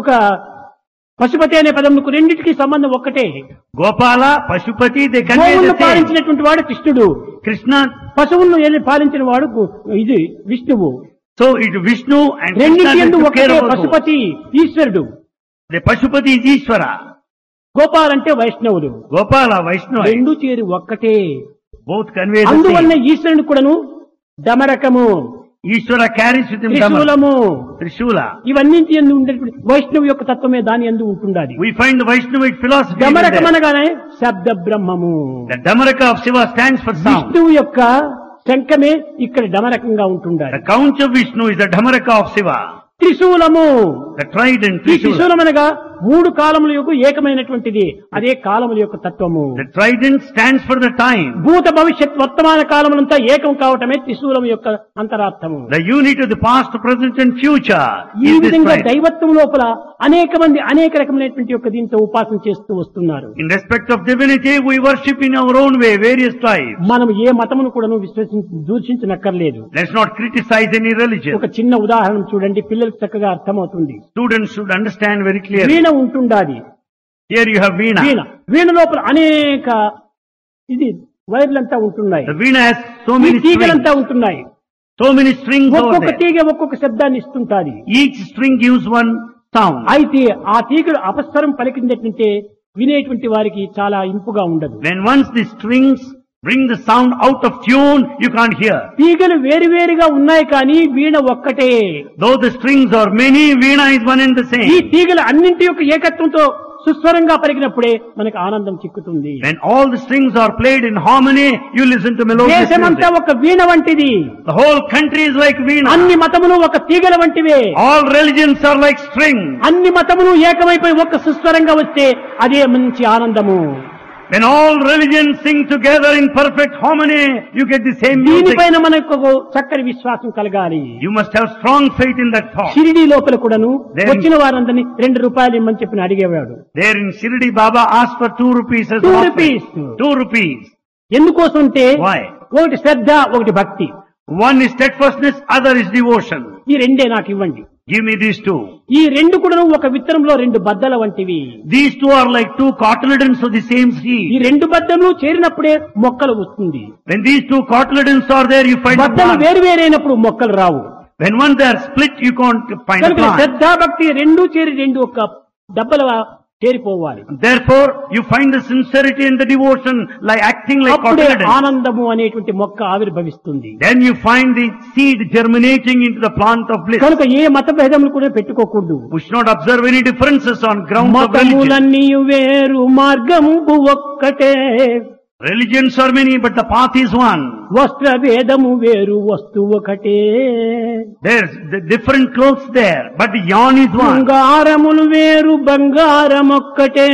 ఒక పశుపతి అనే పదమునకు రెండింటికి సంబంధం ఒక్కటే. గోపాల పశుపతి పాలించినటువంటి వాడు కృష్ణుడు. కృష్ణ పశువులను పాలించిన వాడు ఇది విష్ణువు. సో ఇటు విష్ణు అండ్ రెండింటి పశుపతి ఈశ్వరుడు. అది పశుపతి ఈశ్వర. గోపాల్ అంటే వైష్ణవుడు. గోపాల వైష్ణవ. రెండు చేరు ఒక్కటే. కన్వే అందువల్ల ఈశ్వరుడు కూడాను డమరకము ఈశ్వర క్యారీశ్వరము త్రిశూల. ఇవన్నీ వైష్ణవి యొక్క తత్వమే దాని ఎందు ఉంటుండాలి వి ఫైండ్ వైష్ణవ్ ఫిలాసఫీ అనగానే శబ్ద బ్రహ్మము. Damaraka of Shiva stands for విష్ణువు యొక్క శంఖమే ఇక్కడ డమరకంగా ఉంటుండాలి conch of Vishnu is the damaraka of Shiva త్రిశూలము. The trident, ఈ Trishula. త్రిశూలం అనగా మూడు కాలముల యొక్క ఏకమైనటువంటిది అదే కాలముల యొక్క తత్వము trident stands for the time. భూత భవిష్యత్ వర్తమాన కాలములంతా ఏకం కావటమే త్రిశూలం యొక్క అంతరార్థము The unit of the past, present and future ఈ విధంగా. దైవత్వం లోపల అనేక మంది అనేక రకమైనటువంటి యొక్క దీంతో ఉపాసన చేస్తూ వస్తున్నారు In respect of divinity, we worship in our own way, various types. మనం ఏ మతమును కూడాను విశ్వసించి దూషించనక్కర్లేదు Let's not criticize any religion. ఒక చిన్న ఉదాహరణ చూడండి పిల్లలకు చక్కగా అర్థమవుతుంది Students should understand very clearly. Veena ఉంటుండాది Here you have veena Veena. వీణ లోపల అనేక ఇది వైర్లంతా ఉంటున్నాయి The Veena has so ఈ many strings. తీగలంతా ఉంటున్నాయి So many strings over ఒక్కొక్క. తీగ ఒక్కొక్క శబ్దాన్ని ఇస్తుంటాది Each string gives one sound. అయితే ఆ తీగలు అపస్వరం పలికిందంటే వినేటువంటి వారికి చాలా ఇంపుగా ఉండదు When once the strings bring the sound out of tune you can't hear తీగలు వేరు వేరుగా ఉన్నాయి కానీ వీణ ఒక్కటే. Though the strings are many veena is one and the same ఈ తీగలు అన్నింటి యొక్క ఏకత్వంతో సుస్వరంగా పరిగినప్పుడే మనకు ఆనందం చిక్కుతుంది. And all the strings are played in harmony you listen to melody దేశమంతా ఒక వీణ వంటిది. The whole country is like veena. అన్ని మతములు ఒక తీగల వంటివే. All religions are like string అన్ని మతములు ఏకమైపోయి ఒక సుస్వరంగా వస్తే అదే మంచి ఆనందము. When all religions sing together in perfect harmony, you get the same music. దీనిపైన మనకు చక్కని విశ్వాసం కలగాలి You must have strong faith in that thought. Shirdi లోపల కూడాను Then- వచ్చిన వారందరినీ రెండు రూపాయలు ఇమ్మని చెప్పి అడిగేవాడు There in Shirdi, Baba asked for two rupees as Two offering. rupees. Two rupees. ఎందుకోసం అంటే Why? ఒకటి శ్రద్ధ ఒకటి భక్తి One is steadfastness, other is devotion. ఈ రెండే నాకు ఇవ్వండి give మీ these టూ ఈ రెండు కూడా ఒక విత్తనంలో రెండు బద్దల వంటివి. These two are like two cotyledons the same seed ఈ రెండు బద్దలు చేరినప్పుడే మొక్కలు వస్తుంది. When these are there you find బద్దలు వేరు వేరైనప్పుడు మొక్కలు రావు. When one they are split you can't find శ్రద్ధా భక్తి రెండు చేరి రెండు ఒక దెబ్బల చేరిపోవాలి. There you the sincerity and devotion like acting like ఆనందము అనేటువంటి మొక్క ఆవిర్భవిస్తుంది. Then you find the seed germinating in the plant of bliss కనుక ఏ మత భేదములు కూడా పెట్టుకోకూడదు. వుష్ not observe any differences on ground మతములన్నీ వేరు మార్గము ఒక్కటే. Religions are many, but the path is one. వస్త్ర భేదము వేరు వస్తువు ఒకటే different clothes there, but the yarn is one. బంగారములు వేరు బంగారం ఒక్కటే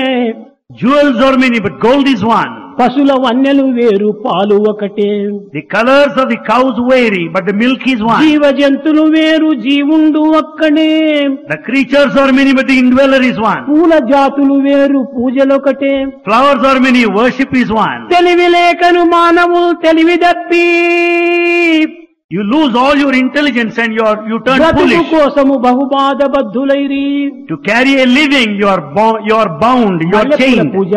Jewels are many, but gold is one. పశుల వన్నెలు వేరు పాలు ఒకటే The colors of the cows vary, but the milk is one. జీవ జంతులు వేరు జీవుండు ఒక్కడే The creatures are many, but the indweller is one. పూల జాతులు వేరు పూజలొకటే Flowers are many, worship is one. తెలివి లేకను మానవులు తెలివి తప్పి You lose all your intelligence and you are, you turn బ్రతుకు foolish. కోసము బహుబాధ బద్ధులైరి To carry a living, you are, bo- you are bound, you are మల్లెపూల chained. పూజ